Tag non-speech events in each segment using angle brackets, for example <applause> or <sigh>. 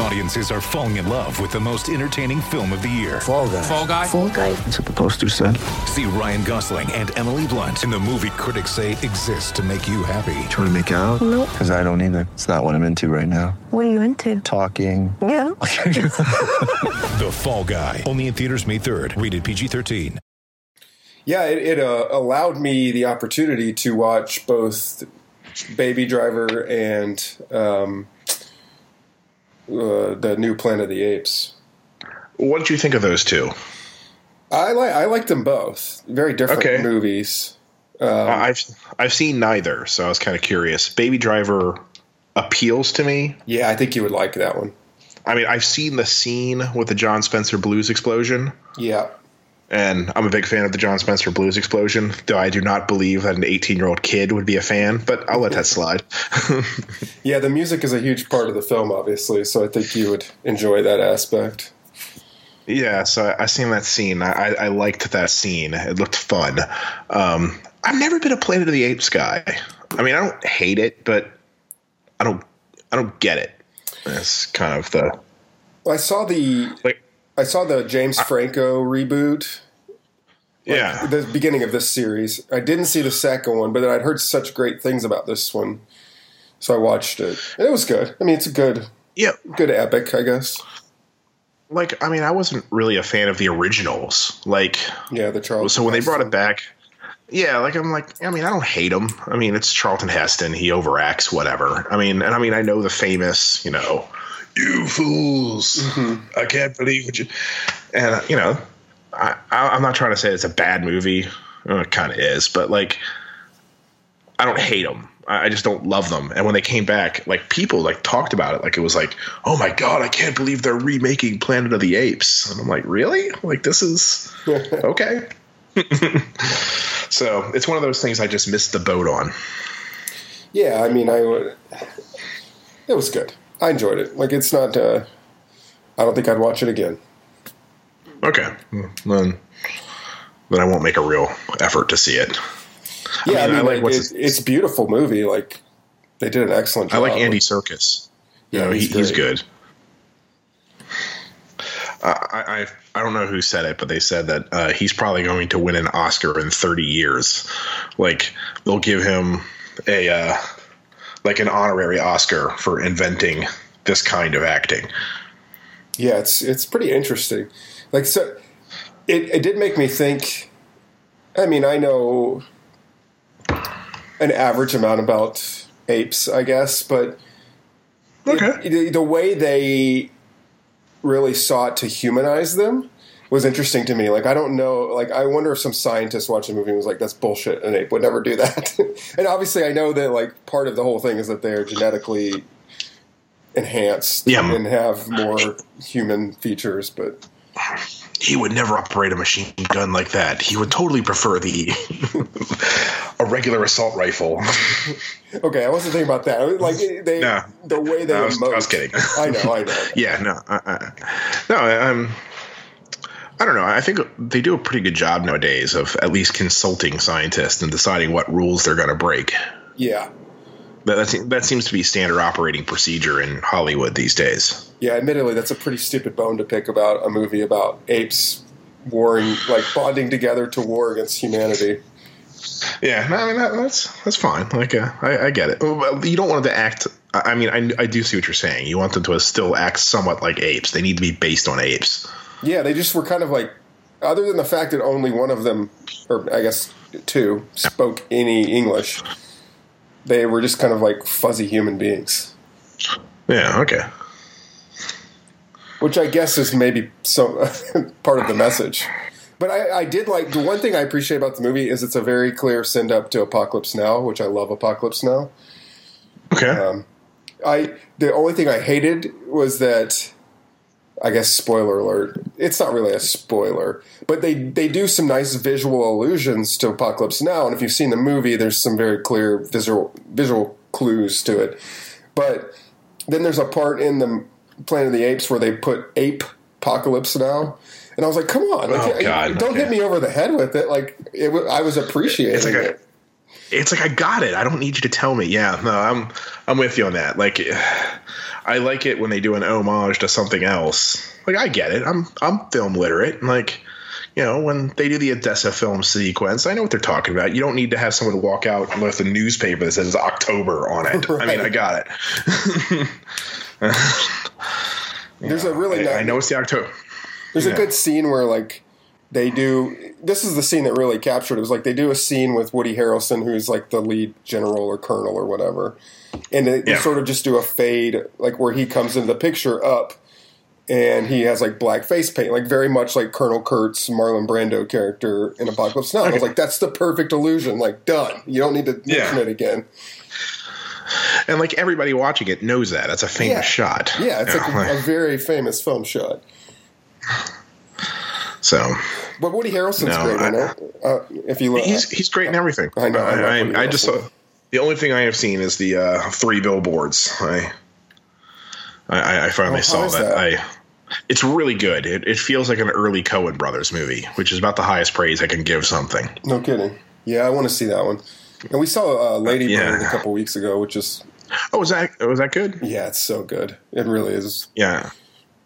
Audiences are falling in love with the most entertaining film of the year. Fall guy. Fall guy. Fall guy. That's what the poster said. See Ryan Gosling and Emily Blunt in the movie critics say exists to make you happy. Trying to make it out? Nope. Because I don't either. It's not what I'm into right now. What are you into? Talking. Yeah. <laughs> <laughs> The Fall Guy. Only in theaters May 3rd. Rated PG-13. Yeah, it, it uh, allowed me the opportunity to watch both Baby Driver and um, uh, the new Planet of the Apes. What did you think of those two? I like I liked them both. Very different Okay. movies. I've I've seen neither, so I was kind of curious. Baby Driver appeals to me. Yeah, I think you would like that one. I mean, I've seen the scene with the Jon Spencer blues explosion, Yeah. And I'm a big fan of the Jon Spencer blues explosion. Though I do not believe that an 18 year old kid would be a fan, but I'll let that slide. <laughs> Yeah, the music is a huge part of the film, obviously, so I think you would enjoy that aspect. yeah, so I, I seen that scene. I, I, liked that scene. It looked fun. Um, I've never been a Planet of the Apes guy. I mean, I don't hate it, but I don't I don't get it. That's kind of the I saw the like. I saw the James Franco reboot. Yeah, the beginning of this series. I didn't see the second one, but I'd heard such great things about this one, so I watched it. And it was good. I mean, it's a good, yeah. good epic, I guess. Like, I mean, I wasn't really a fan of the originals. Like, Yeah, the Charles. so when they brought it back, yeah, like I'm like, I mean, I don't hate him. I mean, it's Charlton Heston. He overacts, whatever. I mean, and I mean, I know the famous, you know, you fools, mm-hmm. I can't believe what you, and you know, I, I'm not trying to say it's a bad movie. Well, it kind of is, but like, I don't hate them. I I just don't love them. And when they came back, like people like talked about it, like it was like, oh my god, I can't believe they're remaking Planet of the Apes. And I'm like, really? Like this is <laughs> okay. so it's one of those things I just missed the boat on. Yeah, I mean, I would. It was good. I enjoyed it. Like, it's not. Uh, I don't think I'd watch it again. Okay, then then I won't make a real effort to see it. Yeah, I, mean, I mean, like like, it's a beautiful movie. Like, they did an excellent job. I like Andy Serkis. Yeah, you know, he's he, he's good. I, I I don't know who said it, but they said that uh, he's probably going to win an Oscar in 30 years. Like they'll give him a uh, like an honorary Oscar for inventing this kind of acting. Yeah, it's it's pretty interesting. Like so, it it did make me think. I mean, I know an average amount about apes, I guess, but Okay. the, the way they really sought to humanize them was interesting to me. Like, I don't know. Like, I wonder if some scientist watching the movie was like, "That's bullshit. An ape would never do that." <laughs> and obviously, I know that like part of the whole thing is that they're genetically enhanced Yeah. and have more human features, but. He would never operate a machine gun like that. He would totally prefer the <laughs> a regular assault rifle. <laughs> Okay, I wasn't thinking about that. Like they, No. the way they No, I was- I was kidding. I know, I know. <laughs> yeah, no, I, I, no, I'm. I don't know. I think they do a pretty good job nowadays of at least consulting scientists and deciding what rules they're going to break. Yeah, That that seems to be standard operating procedure in Hollywood these days. yeah. Admittedly, that's a pretty stupid bone to pick about a movie about apes warring, like bonding together to war against humanity. Yeah, no, I mean that, that's that's fine. Like uh, I, I get it. You don't want them to act. I I mean, I, I do see what you're saying. You want them to still act somewhat like apes. They need to be based on apes. Yeah, they just were kind of like, other than the fact that only one of them, or I guess two, spoke any English. They were just kind of like fuzzy human beings, Yeah. Okay. which I guess is maybe some <laughs> part of the message. But I, I did like the one thing I appreciate about the movie is it's a very clear send up to Apocalypse Now, which I love Apocalypse Now. Okay. Um, I the only thing I hated was that I guess spoiler alert. It's not really a spoiler, but they they do some nice visual allusions to Apocalypse Now, and if you've seen the movie, there's some very clear visual visual clues to it. But then there's a part in the Planet of the Apes where they put ape apocalypse now, and I was like, "Come on, like, Oh, God, don't okay. hit me over the head with it." Like it, I was appreciating It's like a- it. It's like I got it. I don't need you to tell me. Yeah, no, I'm I'm with you on that. Like, I like it when they do an homage to something else. Like, I get it. I'm I'm film literate. Like, you know, when they do the Odessa film sequence, I know what they're talking about. You don't need to have someone walk out with a newspaper that says October on it. I mean, I got it. There's a really <laughs> I, I know it's the October. There's a good scene where like they do. This is the scene that really captured. It was like they do a scene with Woody Harrelson, who's like the lead general or colonel or whatever, and they, they sort of just do a fade, like where he comes into the picture up, and he has like black face paint, like very much like Colonel kurtz Marlon Brando character in Apocalypse Now. I was like, that's the perfect illusion. Like done. You don't need to Yeah. mention it again. And like everybody watching it knows that. That's a famous Yeah. shot. Yeah, it's like know, a, a very famous film shot. So But Woody Harrelson's No, great in I- it. Uh, if you look, he's he's great in everything. I know, I I, I, just saw the only thing I have seen is the uh, three billboards. I I, I finally Oh, saw that. that? I it's really good. It, it feels like an early Coen brothers movie, which is about the highest praise I can give something. No kidding. Yeah, I want to see that one. And we saw uh, Lady Yeah. Bird a couple weeks ago, which is Oh, was that was that good? yeah, it's so good. It really is. Yeah,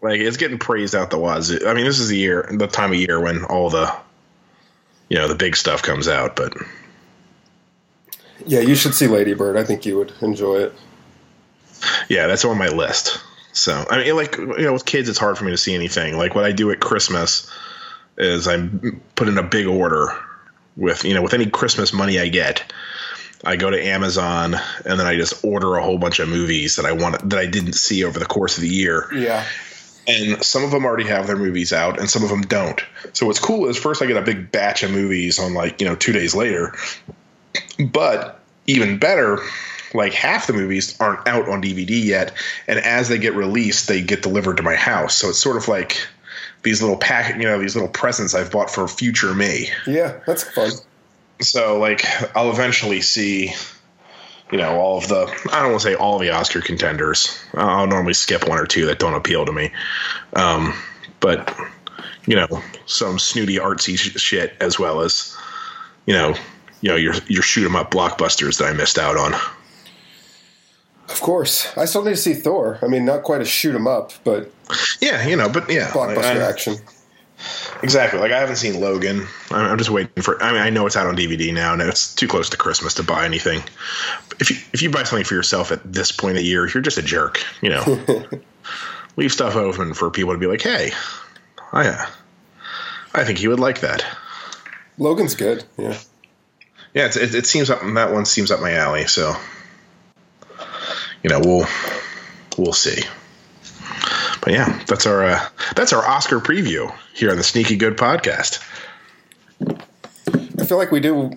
like it's getting praised out the wazoo. I mean, this is the year, the time of year when all the you know the big stuff comes out. But Yeah, you should see Lady Bird. I think you would enjoy it. Yeah, that's on my list. So I mean, like you know, with kids, it's hard for me to see anything. Like what I do at Christmas is I put in a big order with you know with any Christmas money I get. I go to Amazon and then I just order a whole bunch of movies that I want that I didn't see over the course of the year. Yeah, And some of them already have their movies out, and some of them don't. So what's cool is first I get a big batch of movies on like you know two days later, but even better, like half the movies aren't out on DVD yet, and as they get released, they get delivered to my house. So it's sort of like these little pack, you know, these little presents I've bought for future me. yeah, that's fun. So like I'll eventually see, you know, all of the I don't want to say all the Oscar contenders. I'll normally skip one or two that don't appeal to me, um, but you know, some snooty artsy sh- shit as well as you know, you know your your shoot 'em up blockbusters that I missed out on. Of course, I still need to see Thor. I mean, not quite a shoot 'em up, but Yeah, you know, but yeah, blockbuster I- I- action. Exactly. Like I haven't seen Logan. I'm, I'm just waiting for. I mean, I know it's out on DVD now, and it's too close to Christmas to buy anything. If you if you buy something for yourself at this point of the year, you're just a jerk. You know, <laughs> leave stuff open for people to be like, "Hey, I, uh, I think you would like that." Logan's good. Yeah, Yeah, it's, it, it seems up that one seems up my alley. So, you know, we'll we'll see. But yeah, that's our uh, that's our Oscar preview here on the Sneaky Good podcast. I feel like we do.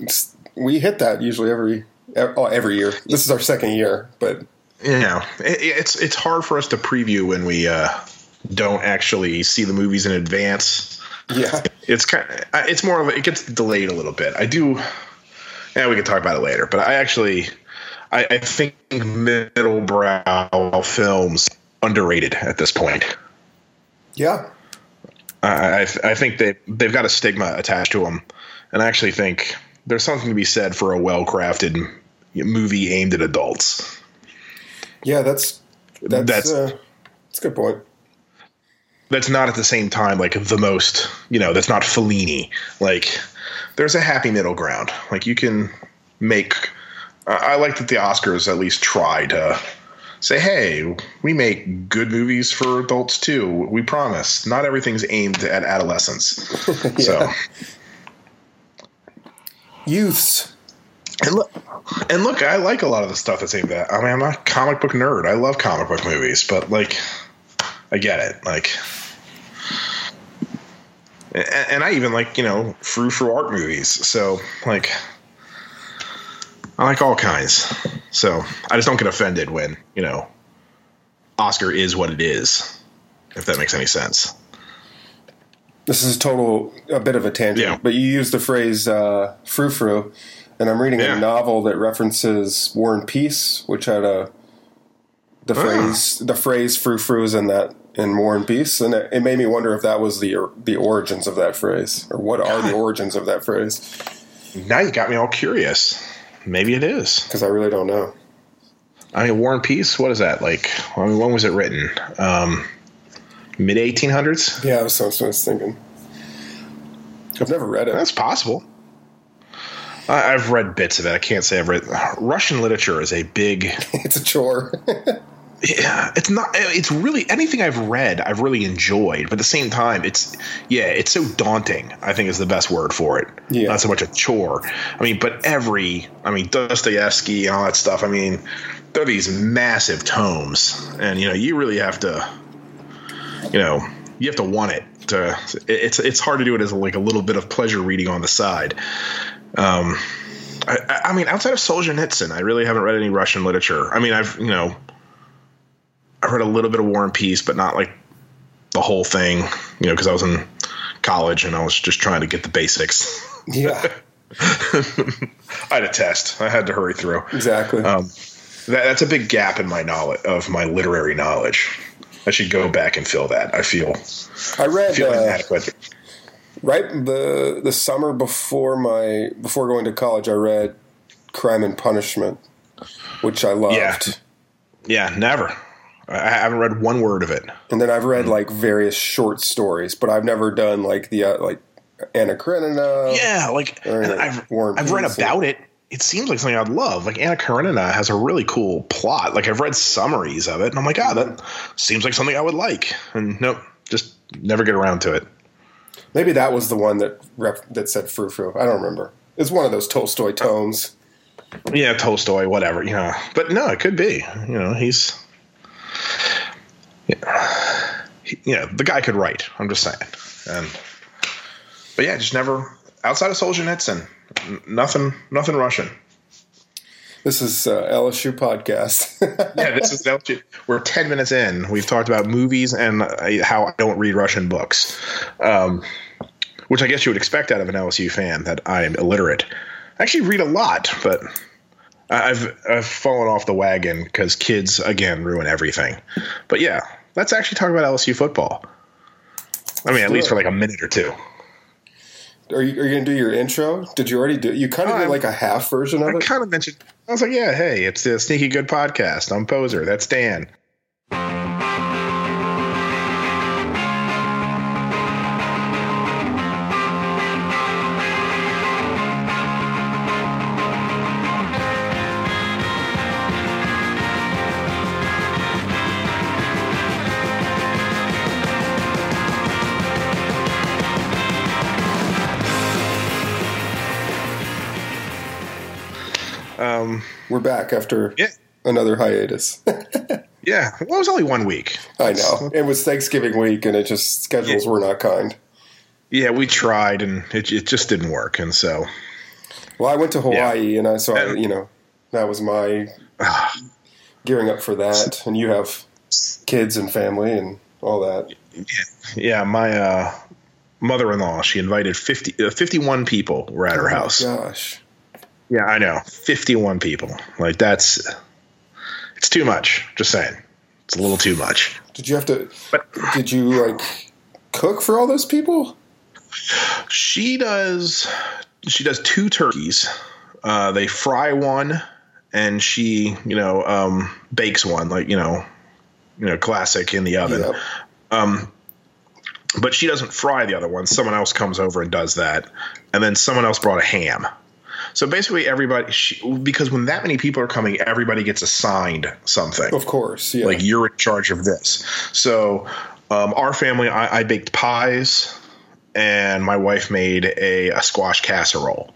We hit that usually every oh, every year. This is our second year, but you know, it, it's it's hard for us to preview when we uh, don't actually see the movies in advance. yeah, It's kind, of, it's more of a, it gets delayed a little bit. I do. Yeah, we can talk about it later. But I actually, I, I think middlebrow films underrated at this point. yeah. I, I, I think they they've got a stigma attached to them, and I actually think there's something to be said for a well crafted movie aimed at adults. Yeah, that's that's That's- uh, that's a good point. that's not at the same time like the most you know that's not Fellini. Like there's a happy middle ground. Like you can make. I I like that the Oscars at least try to say, "Hey, we make good movies for adults too. We promise. Not everything's aimed at adolescents." <laughs> So Youths. and look, and look, I like a lot of the stuff that's aimed at. I mean, I'm a comic book nerd. I love comic book movies, but like, I get it. Like, and, and I even like you know frou frou art movies. So like, I like all kinds. So I just don't get offended when you know Oscar is what it is. If that makes any sense. This is a total a bit of a tangent, Yeah. but you use the phrase uh, "frou frou," and I'm reading Yeah. a novel that references War and Peace, which had a the Ah. phrase the phrase "frou frou" is in that in War and Peace, and it, it made me wonder if that was the the origins of that phrase, or what are the origins of that phrase? Now you got me all curious. Maybe it is. Because I really don't know. I mean, War and Peace. What is that like? I mean, when was it written? Um, Mid 1800s. Yeah, that's what I was thinking. I've never read it. That's possible. I, I've read bits of it. I can't say I've read. Russian literature is a big. <laughs> it's a chore. <laughs> yeah, it's not. It's really anything I've read. I've really enjoyed, but at the same time, it's yeah, it's so daunting. I think is the best word for it. Yeah. Not so much a chore. I mean, but every. I mean, Dostoevsky and all that stuff. I mean, they're these massive tomes, and you know, you really have to. You know, you have to want it to. It's it's hard to do it as like a little bit of pleasure reading on the side. Um, I, I mean, outside of Solzhenitsyn, I really haven't read any Russian literature. I mean, I've you know, I read a little bit of War and Peace, but not like the whole thing. You know, because I was in college and I was just trying to get the basics. <laughs> Yeah, I had a test. I had to hurry through. exactly. Um, that, that's a big gap in my knowledge of my literary knowledge. I should go back and fill that. I feel I read feel uh, inadequate. right the the summer before my before going to college. I read Crime and Punishment, which I loved. Yeah. Yeah, never. I haven't read one word of it. And then I've Mm-hmm. read like various short stories, but I've never done like the uh, like Anna Karenina. Yeah, like I've I've read about it. It seems like something I'd love. Like Anna Karenina has a really cool plot. Like I've read summaries of it, and I'm like, ah, that seems like something I would like. And nope, just never get around to it. Maybe that was the one that rep, that said frou frou. I don't remember. It's one of those Tolstoy tomes. Yeah, Tolstoy, whatever, you know. But no, it could be. You know, he's. Yeah, you know, the guy could write. I'm just saying. And, but yeah, just never outside of Solzhenitsyn, nothing, nothing Russian. This is uh, LSU podcast. <laughs> yeah, this is LSU. we're ten minutes in. We've talked about movies and uh, how I don't read Russian books, um, which I guess you would expect out of an LSU fan that I am illiterate. I actually read a lot, but I've I've fallen off the wagon because kids again ruin everything. But yeah, let's actually talk about LSU football. I mean, at least for like a minute or two. are you are you gonna do your intro? Did you already do? You kind of did like a half version of I it. I kind of mentioned. I was like, yeah, hey, it's the Sneaky Good podcast. I'm Poser. That's Dan. Um, We're back after yeah, another hiatus. <laughs> yeah. Well, it was only one week. I know it was Thanksgiving week, and it just schedules were not kind. Yeah, we tried and it, it just didn't work. And so, Well, I went to Hawaii, and I saw And- you know that was my <sighs> gearing up for that. And you have kids and family and all that. yeah, my uh, mother in law, she invited 50, uh, 51 people were at her house. Gosh, Yeah, I know. 51 people. Like, that's, it's too much. Just saying. It's a little too much. did you have to? But Did you like cook for all those people? she does, she does two turkeys. Uh, they fry one and she, you know, um, bakes one, like, you know, you know, classic in the oven. Yep. Um, but she doesn't fry the other one. Someone else comes over and does that, and then someone else brought a ham. So basically, everybody she, because when that many people are coming, everybody gets assigned something. Of course, yeah. Like you're in charge of this. So um, our family, I, I baked pies, and my wife made a, a squash casserole.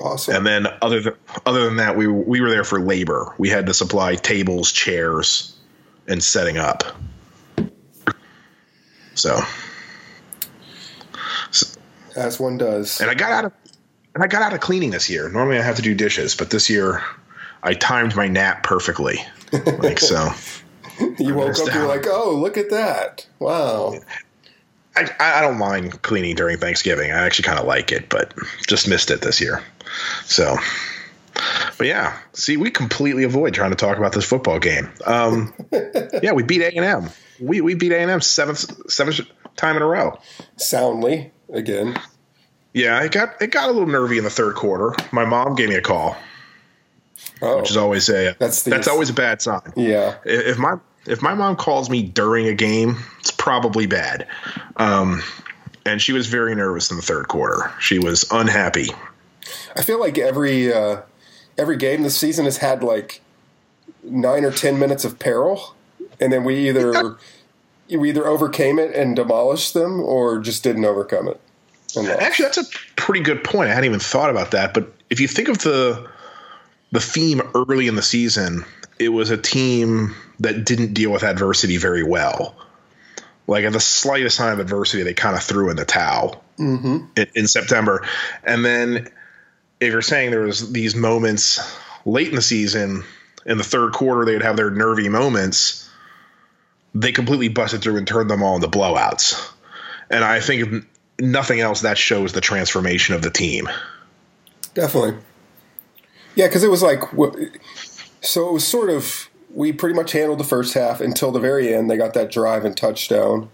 awesome. And then other than other than that, we we were there for labor. We had to supply tables, chairs, and setting up. So, As one does. and I got out of and I got out of cleaning this year. Normally I have to do dishes, but this year I timed my nap perfectly. Like so, <laughs> You woke up, you were down. like, "Oh, look at that! Wow." I I don't mind cleaning during Thanksgiving. I actually kind of like it, but just missed it this year. So, but yeah, see, we completely avoid trying to talk about this football game. Um, <laughs> yeah, we beat A and M. we we beat A and M seventh seventh time in a row. Soundly again. Yeah, it got it got a little nervy in the third quarter. My mom gave me a call, Oh, which is always a That's that's, always a bad sign. yeah. If if my if my mom calls me during a game, it's probably bad. Um, and she was very nervous in the third quarter. She was unhappy. I feel like every uh, every game this season has had like nine or ten minutes of peril, and then we either we either overcame it and demolished them, or just didn't overcome it. Actually, that's a pretty good point. I hadn't even thought about that. But if you think of the the theme early in the season, it was a team that didn't deal with adversity very well. Like at the slightest sign of adversity, they kind of threw in the towel mm-hmm. in, in September. And then, if you're saying there was these moments late in the season, in the third quarter, they'd have their nervy moments. They completely busted through and turned them all into blowouts. And I think nothing else, that shows the transformation of the team. Definitely. Yeah, because it was like, so it was sort of, we pretty much handled the first half until the very end. They got that drive and touchdown.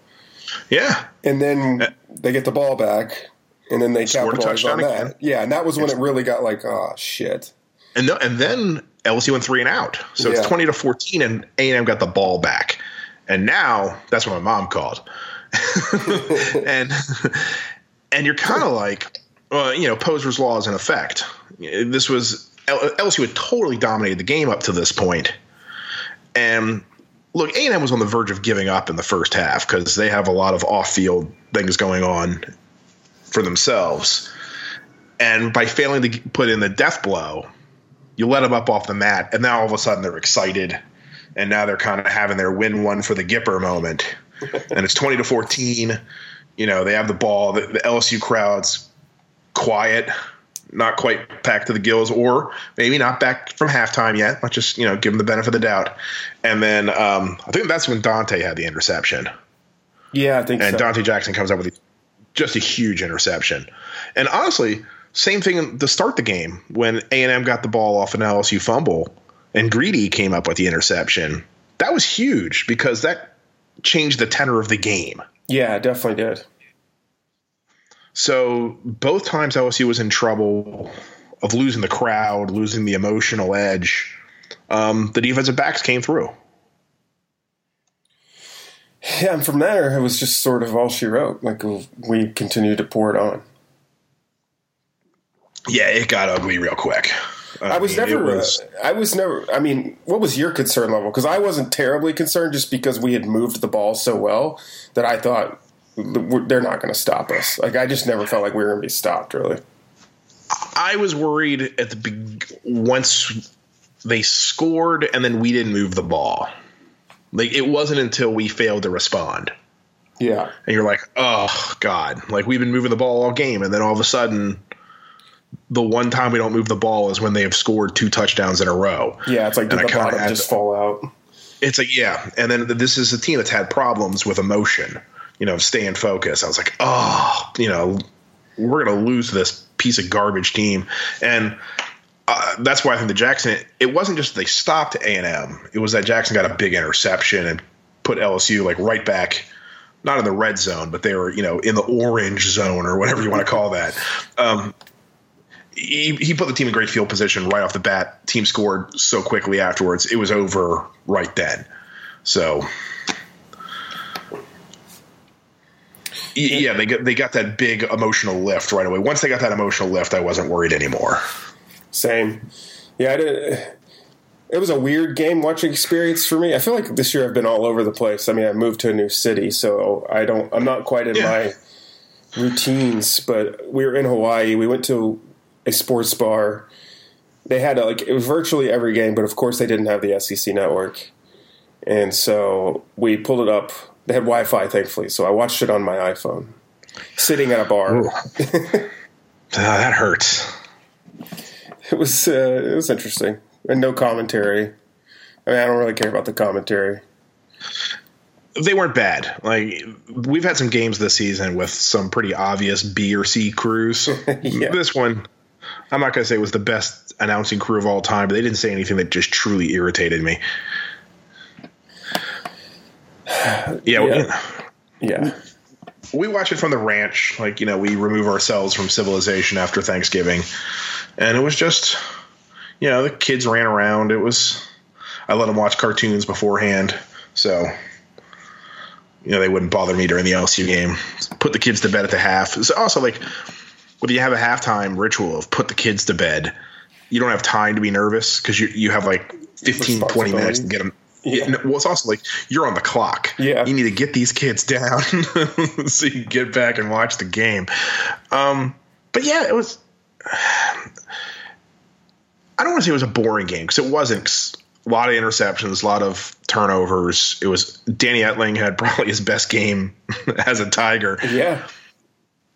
Yeah. And then they get the ball back, and then they Uh, Scored capitalize on that. again. Yeah, and that was when it really got like, oh, shit. And, no, and then LSU went three and out. So Yeah. it's 20 to 14, and A&M got the ball back. And now that's what my mom called. <laughs> and and you're kind of like, well, you know, Poser's law is in effect. This was LSU had totally dominated the game up to this point, and look, A&M was on the verge of giving up in the first half because they have a lot of off-field things going on for themselves, and by failing to put in the death blow, you let them up off the mat, and now all of a sudden they're excited, and now they're kind of having their win one for the Gipper moment, and it's twenty to fourteen. You know, they have the ball. The, the LSU crowd's quiet, not quite packed to the gills, or maybe not back from halftime yet. Let's just you know give them the benefit of the doubt. And then um, I think that's when Donte had the interception Yeah, I think and so. Donte Jackson comes up with just a huge interception. And honestly, same thing to start the game when A and M got the ball off an LSU fumble and Greedy came up with the interception. That was huge because that changed the tenor of the game. yeah, it definitely did. So both times LSU was in trouble of losing the crowd, losing the emotional edge. Um, the defensive backs came through. Yeah, and from there, it was just sort of all she wrote. Like, we continued to pour it on. Yeah, it got ugly real quick. I was mean, never. was- uh, I was never. I mean, what was your concern level? Because I wasn't terribly concerned, just because we had moved the ball so well that I thought they're not going to stop us. Like I just never felt like we were going to be stopped. Really. I was worried at the beg- once they scored and then we didn't move the ball. Like it wasn't until we failed to respond. Yeah. And you're like, "Oh god, like we've been moving the ball all game and then all of a sudden the one time we don't move the ball is when they have scored two touchdowns in a row." Yeah. It's like did And the bottom just to- fall out? It's like, yeah. And then this is a team that's had problems with emotion, you know, staying focused. I was like, "Oh, you know, we're going to lose this piece of garbage team." And uh, that's why I think the Jackson. It wasn't just they stopped A and M. It was that Jackson got a big interception and put LSU like right back, not in the red zone, but they were you know in the orange zone or whatever you want to call that. Um, he, he put the team in great field position right off the bat. Team scored so quickly afterwards. It was over right then. So. Yeah, they got they got that big emotional lift right away. Once they got that emotional lift, I wasn't worried anymore. Same. Yeah. I did. It was a weird game watching experience for me. I feel like this year I've been all over the place. I mean, I moved to a new city, so I don't. I'm not quite in Yeah. my routines. But we were in Hawaii. We went to a sports bar. They had like virtually every game, but of course they didn't have the SEC network, and so we pulled it up. They had Wi-Fi, thankfully, so I watched it on my iPhone, sitting at a bar. <laughs> Ah, that hurts. It was uh, it was interesting, and no commentary. I mean, I don't really care about the commentary. They weren't bad. Like we've had some games this season with some pretty obvious B or C crews. <laughs> Yeah. This one, I'm not going to say it was the best announcing crew of all time, but they didn't say anything that just truly irritated me. <sighs> Yeah, Yeah. Yeah. we watch it from the ranch. Like, you know, we remove ourselves from civilization after Thanksgiving. And it was just, you know, the kids ran around. It was, I let them watch cartoons beforehand. So, you know, they wouldn't bother me during the LSU game. Put the kids to bed at the half. It's also like, when you have a halftime ritual of put the kids to bed, you don't have time to be nervous because you, you have like 15, 20 minutes to get them. Yeah. no, well, it's also like you're on the clock. Yeah. You need to get these kids down <laughs> so you can get back and watch the game. Um, but yeah, it was. I don't want to say it was a boring game because it wasn't. A lot of interceptions, a lot of turnovers. It was Danny Etling had probably his best game <laughs> as a Tiger. Yeah.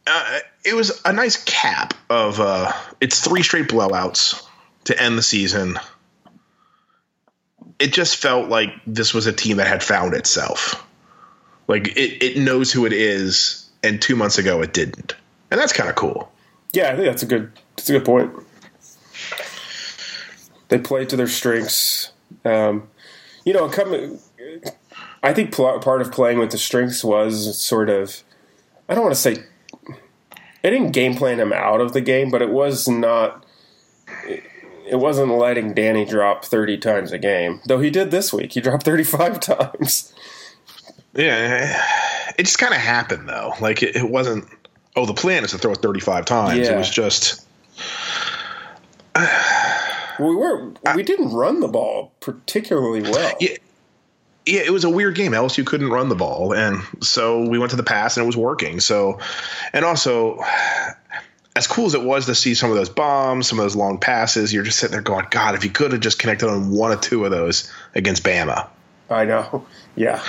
Uh, it was a nice cap of uh, it's three straight blowouts to end the season. It just felt like this was a team that had found itself. Like it, it knows who it is, and two months ago it didn't, and that's kind of cool. Yeah, I think that's a good that's a good point. They played to their strengths. Um, you know, coming. I think part of playing with the strengths was sort of. I don't want to say. It didn't game plan him out of the game, but it was not. It, it wasn't letting Danny drop thirty times a game, though he did this week. He dropped thirty-five <laughs> times. Yeah, it just kind of happened though. Like it, it wasn't. Oh, the plan is to throw it 35 times. Yeah. It was just. We were we didn't run the ball particularly well. Yeah. Yeah, it was a weird game. LSU couldn't run the ball, and so we went to the pass, and it was working. So, and also, as cool as it was to see some of those bombs, some of those long passes, you're just sitting there going, "God, if you could have just connected on one or two of those against Bama." I know. Yeah.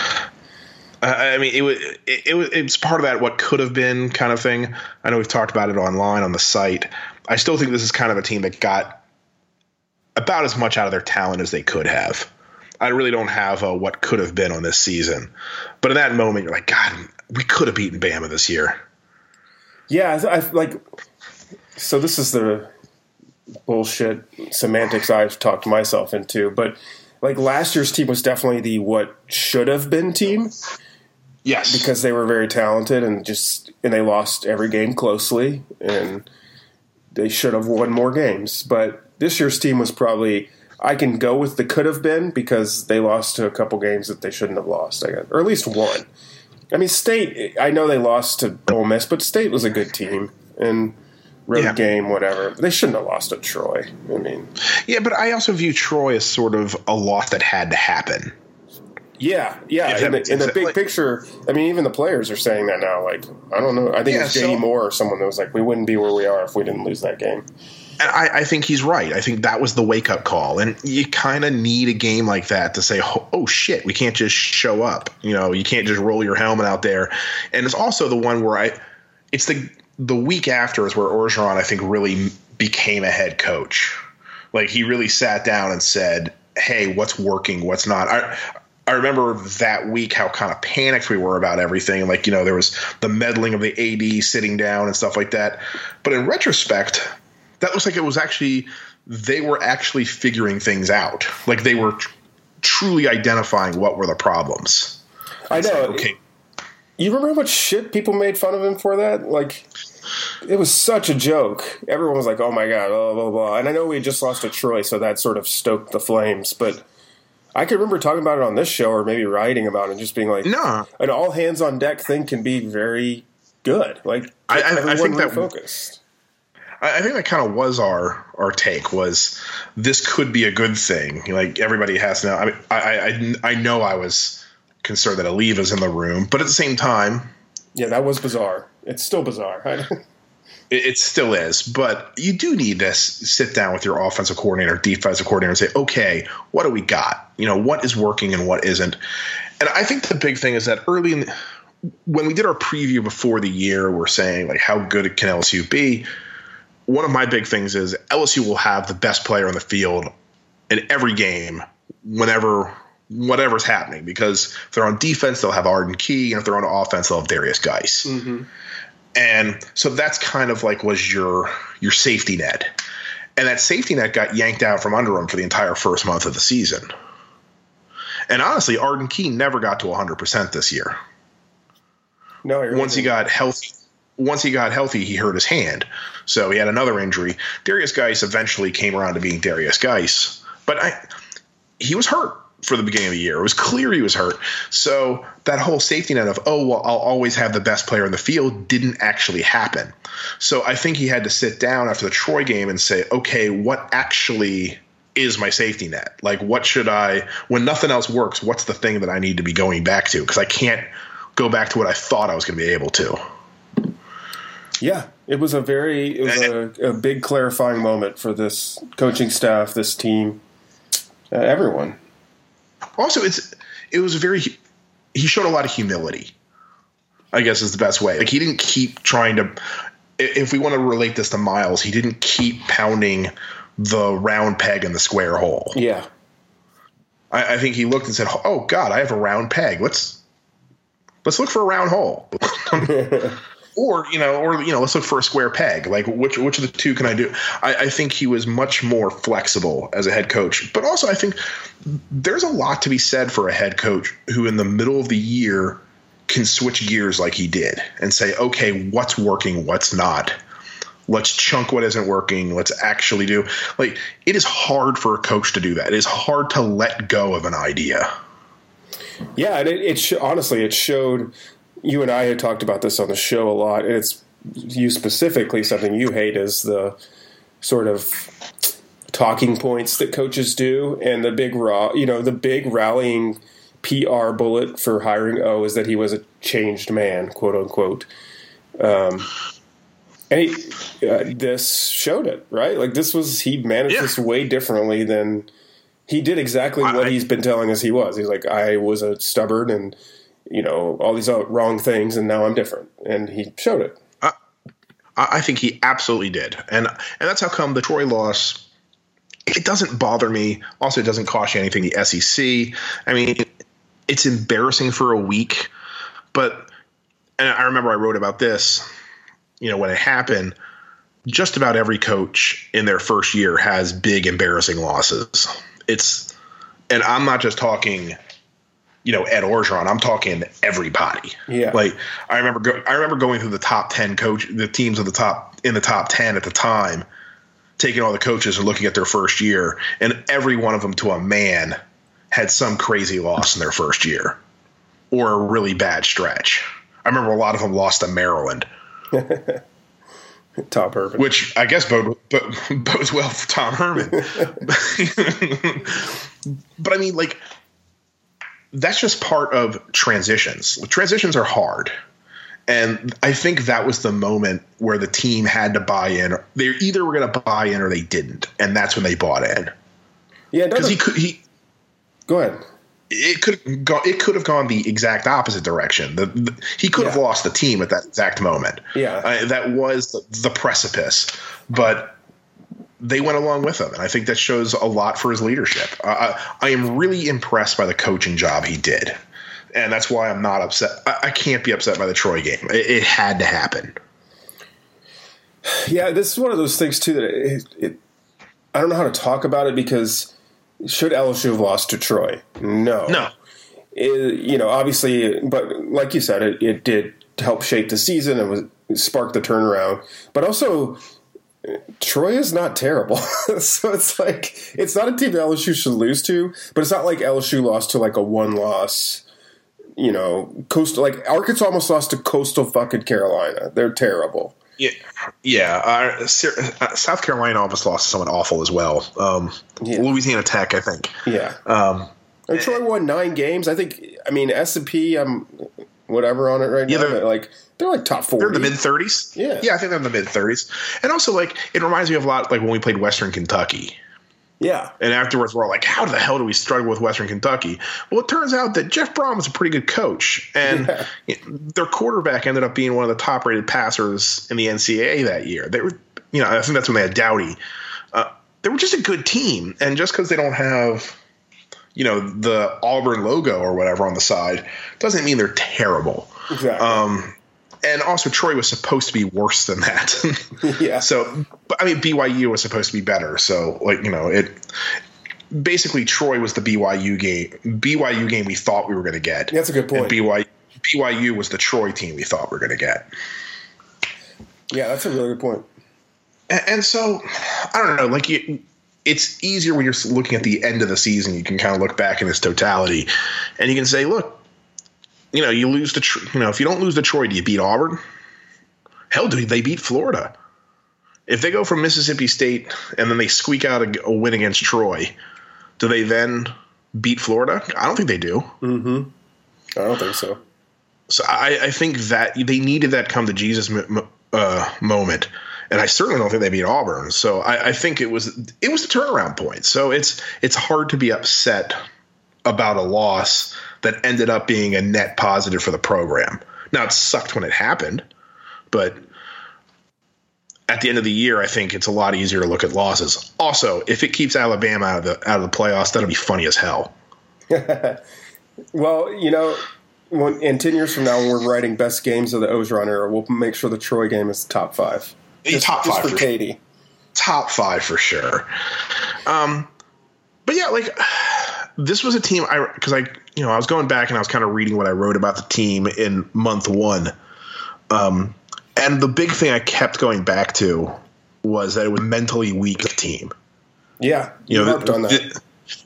I I mean, it was it, it was it's part of that what could have been kind of thing. I know we've talked about it online on the site. I still think this is kind of a team that got about as much out of their talent as they could have. I really don't have a what could have been on this season, but in that moment, you're like, God, we could have beaten Bama this year. Yeah, I, I like. So this is the bullshit semantics I've talked myself into, but like last year's team was definitely the what should have been team Yes, because they were very talented and just and they lost every game closely and they should have won more games. But this year's team was probably I can go with the could have been because they lost to a couple games that they shouldn't have lost, I guess, or at least one. I mean, State. I know they lost to Ole Miss, but State was a good team and road Yeah. game, whatever. They shouldn't have lost to Troy. I mean, yeah, but I also view Troy as sort of a loss that had to happen. yeah, yeah. In the, in the big Like- picture, I mean, even the players are saying that now. Like, I don't know. I think Yeah, it's JD so- Moore or someone that was like, "We wouldn't be where we are if we didn't lose that game." I, I think he's right. I think that was the wake up call. And you kind of need a game like that to say, oh, oh, shit, we can't just show up. You know, you can't just roll your helmet out there. And it's also the one where I, it's the the week after is where Orgeron, I think, really became a head coach. Like he really sat down and said, hey, what's working, what's not. I, I remember that week how kind of panicked we were about everything. Like, you know, there was the meddling of the AD sitting down and stuff like that. But in retrospect, that looks like it was actually they were actually figuring things out. Like they were tr- truly identifying what were the problems. I know. Okay, You remember how much shit people made fun of him for that? Like, it was such a joke. Everyone was like, "Oh my god," blah blah blah. And I know we just lost to Troy, so that sort of stoked the flames. But I can remember talking about it on this show, or maybe writing about it, and just being like, no, an all hands on deck thing can be very good. Like, I- I- I think that- refocused. I, I think that kind of was our our take was this could be a good thing. Like everybody has now. I mean, I I, I know I was concerned that Alleva is in the room, but at the same time, Yeah, that was bizarre. It's still bizarre. <laughs> It, it still is, but you do need to sit down with your offensive coordinator, defensive coordinator, and say, okay, what do we got? You know, what is working and what isn't? And I think the big thing is that early in the, when we did our preview before the year, we're saying like, how good can LSU be? One of my big things is LSU will have the best player on the field in every game, whenever whatever's happening, because if they're on defense, they'll have Arden Key, and if they're on offense, they'll have Derrius Guice. Mm-hmm. And so that's kind of like was your your safety net. And that safety net got yanked out from under him for the entire first month of the season. And honestly, Arden Key never got to 100% this year. No, you're Once he got healthy, once he got healthy, he hurt his hand. So he had another injury. Derrius Guice eventually came around to being Derrius Guice, but I, he was hurt for the beginning of the year. It was clear he was hurt. So that whole safety net of, oh, well, I'll always have the best player in the field didn't actually happen. So I think he had to sit down after the Troy game and say, okay, what actually is my safety net? Like, what should I, when nothing else works, what's the thing that I need to be going back to? Because I can't go back to what I thought I was going to be able to. Yeah, it was a very it was a, a big clarifying moment for this coaching staff, this team, uh, everyone. Also, it's it was a very he showed a lot of humility. I guess is the best way. Like he didn't keep trying to. If we want to relate this to Miles, he didn't keep pounding the round peg in the square hole. Yeah, I, I think he looked and said, "Oh God, I have a round peg. Let's let's look for a round hole." <laughs> <laughs> or you know, or you know, let's look for a square peg. Like which which of the two can I do? I, I think he was much more flexible as a head coach, but also I think there's a lot to be said for a head coach who, in the middle of the year, can switch gears like he did and say, okay, what's working, what's not. Let's chunk what isn't working. Let's actually do like it is hard for a coach to do that. It is hard to let go of an idea. Yeah, and it, it sh- honestly it showed. You and I had talked about this on the show a lot, and it's you specifically something you hate is the sort of talking points that coaches do, and the big raw, you know, the big rallying PR bullet for hiring O is that he was a changed man, quote unquote. Um, and he, uh, this showed it, right? Like this was he managed Yeah. this way differently than he did exactly what I- he's been telling us he was. He's like, I was a stubborn and you know all these uh, wrong things, and now I'm different, and he showed it. I, I think he absolutely did, and and that's how come the Troy loss. It doesn't bother me. Also, it doesn't cost you anything. The SEC. I mean, it's embarrassing for a week, but and I remember I wrote about this. You know, when it happened, just about every coach in their first year has big embarrassing losses. It's, and I'm not just talking you know Ed Orgeron. I'm talking everybody. Yeah. Like I remember go, I remember going through the top ten coach the teams of the top in the top ten at the time, taking all the coaches and looking at their first year, and every one of them to a man had some crazy loss in their first year, or a really bad stretch. I remember a lot of them lost to Maryland, <laughs> Top Urban. which I guess bode, bo- <laughs> bodes well for Tom Herman. <laughs> but I mean, like, that's just part of transitions. Transitions are hard. And I think that was the moment where the team had to buy in. They either were going to buy in or they didn't, and that's when they bought in. yeah, Because he could, he go ahead. it could have gone, it could have gone the exact opposite direction. The, the- he could have lost the team at that exact moment. Yeah. Uh, that was the, the precipice, but they went along with him, and I think that shows a lot for his leadership. Uh, I, I am really impressed by the coaching job he did, and that's why I'm not upset. I, I can't be upset by the Troy game. It, it had to happen. Yeah, this is one of those things too that it, it, I don't know how to talk about it because should LSU have lost to Troy? No, No, you know, obviously, but like you said, it, it did help shape the season and was sparked the turnaround. But also, Troy is not terrible, <laughs> so it's like it's not a team that LSU should lose to. But it's not like LSU lost to like a one loss. You know, coastal like Arkansas almost lost to coastal fucking Carolina. They're terrible. yeah, yeah. Uh, South Carolina almost lost to someone awful as well. Um, Yeah. Louisiana Tech, I think. Yeah. Um, And Troy won nine games. I think. I mean, S and P. I'm whatever on it right Yeah, now. they're- like they're like top four. They're in the mid thirties. Yeah. yeah, I think they're in the mid thirties. And also, like, it reminds me of a lot like when we played Western Kentucky. yeah. And afterwards, we're all like, "How the hell do we struggle with Western Kentucky?" Well, it turns out that Jeff Brohm is a pretty good coach, and Yeah. their quarterback ended up being one of the top-rated passers in the NCAA that year. They were, you know, I think that's when they had Doughty. Uh, they were just a good team, and just because they don't have, you know, the Auburn logo or whatever on the side, doesn't mean they're terrible. Exactly. Um, and also, Troy was supposed to be worse than that. <laughs> yeah. So, I mean, BYU was supposed to be better. So, like, you know, it basically Troy was the BYU game. BYU game we thought we were going to get. That's a good point. And BYU BYU was the Troy team we thought we were going to get. Yeah, that's a really good point. And, and so I don't know, like you, it's easier when you're looking at the end of the season. You can kind of look back in its totality, and you can say, look, you know, you lose the, you know, if you don't lose to Troy, do you beat Auburn? Hell, do they beat Florida? If they go from Mississippi State and then they squeak out a, a win against Troy, do they then beat Florida? I don't think they do. Mm-hmm. I don't think so. So I, I think that they needed that come to Jesus uh, moment, and I certainly don't think they beat Auburn. So I, I think it was it was the turnaround point. So it's it's hard to be upset about a loss that ended up being a net positive for the program. Now it sucked when it happened, but at the end of the year, I think it's a lot easier to look at losses. Also, if it keeps Alabama out of the out of the playoffs, that'll be funny as hell. <laughs> well, you know, when, in ten years from now, when we're writing best games of the Orgeron era, we'll make sure the Troy game is top five. Just, top five just for, for Katie. Top five for sure. Um, but yeah, like this was a team I because I you know I was going back and I was kind of reading what I wrote about the team in month one. Um, and the big thing I kept going back to was that it was mentally weak team. Yeah, you, you know, worked on that.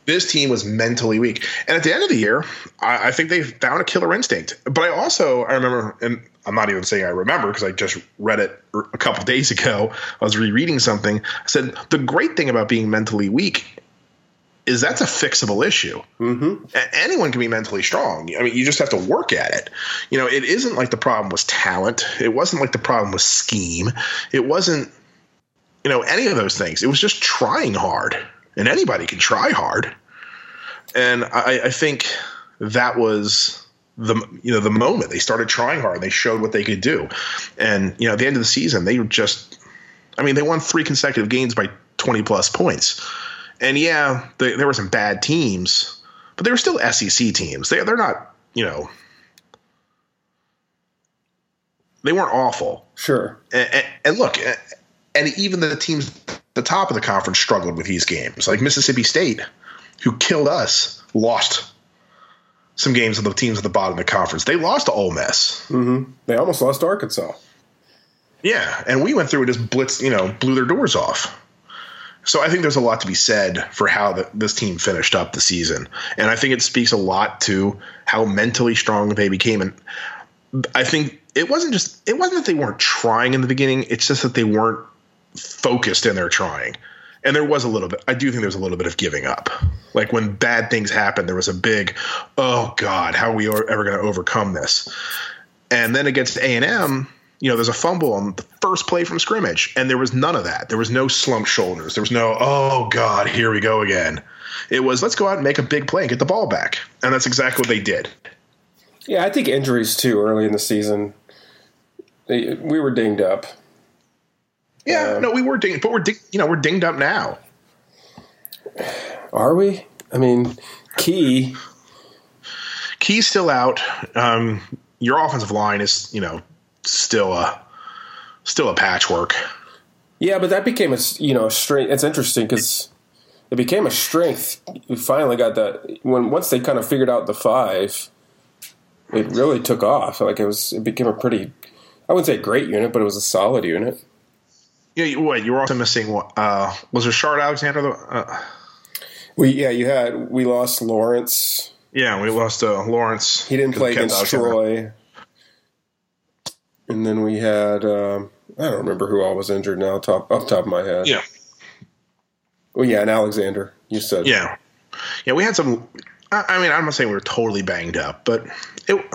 This team was mentally weak, and at the end of the year, I, I think they found a killer instinct. But I also I remember, and I'm not even saying I remember because I just read it a couple <laughs> days ago. I was rereading something. I said the great thing about being mentally weak is that's a fixable issue. Mm-hmm. Anyone can be mentally strong. I mean, you just have to work at it. You know, it isn't like the problem was talent. It wasn't like the problem was scheme. It wasn't, you know, any of those things. It was just trying hard, and anybody can try hard. And I, I think that was the you know the moment they started trying hard. They showed what they could do, and you know, at the end of the season, they were just. I mean, they won three consecutive games by twenty plus points and yeah, they, there were some bad teams, but they were still SEC teams. They they're not, you know, they weren't awful. Sure. And, and, and look, and even the teams the top of the conference struggled with these games. Like Mississippi State, who killed us, lost some games of the teams at the bottom of the conference. They lost to Ole Miss. Mm-hmm. They almost lost to Arkansas. Yeah, and we went through and just blitz, you know, blew their doors off. So I think there's a lot to be said for how the, this team finished up the season, and I think it speaks a lot to how mentally strong they became. And I think it wasn't just it wasn't that they weren't trying in the beginning; it's just that they weren't focused in their trying. And there was a little bit. I do think there was a little bit of giving up. Like when bad things happened, there was a big, "Oh God, how are we ever going to overcome this?" And then against A and M, you know, there's a fumble on the first play from scrimmage, and there was none of that. There was no slumped shoulders. There was no, oh God, here we go again. It was let's go out and make a big play and get the ball back, and that's exactly what they did. Yeah, I think injuries too early in the season. we were dinged up. Yeah, no, we were dinged, but we're ding, you know we're dinged up now. Are we? I mean, Key. Key's still out. Um, your offensive line is you know still a still a patchwork. Yeah, but that became a you know a strength. It's interesting because it became a strength. We finally got that when once they kind of figured out the five, it really took off. Like it was, it became a pretty. I wouldn't say great unit, but it was a solid unit. Yeah, you, what you were also missing? What uh, was there? Shard Alexander? The, uh, we yeah, you had we lost Lawrence. Yeah, we lost uh, Lawrence. He didn't play against Troy. And then we had um, I don't remember who all was injured now, top off top of my head. Yeah. Well, yeah, and Alexander, you said. Yeah, yeah, we had some. I, mean, I'm not saying we were totally banged up, but it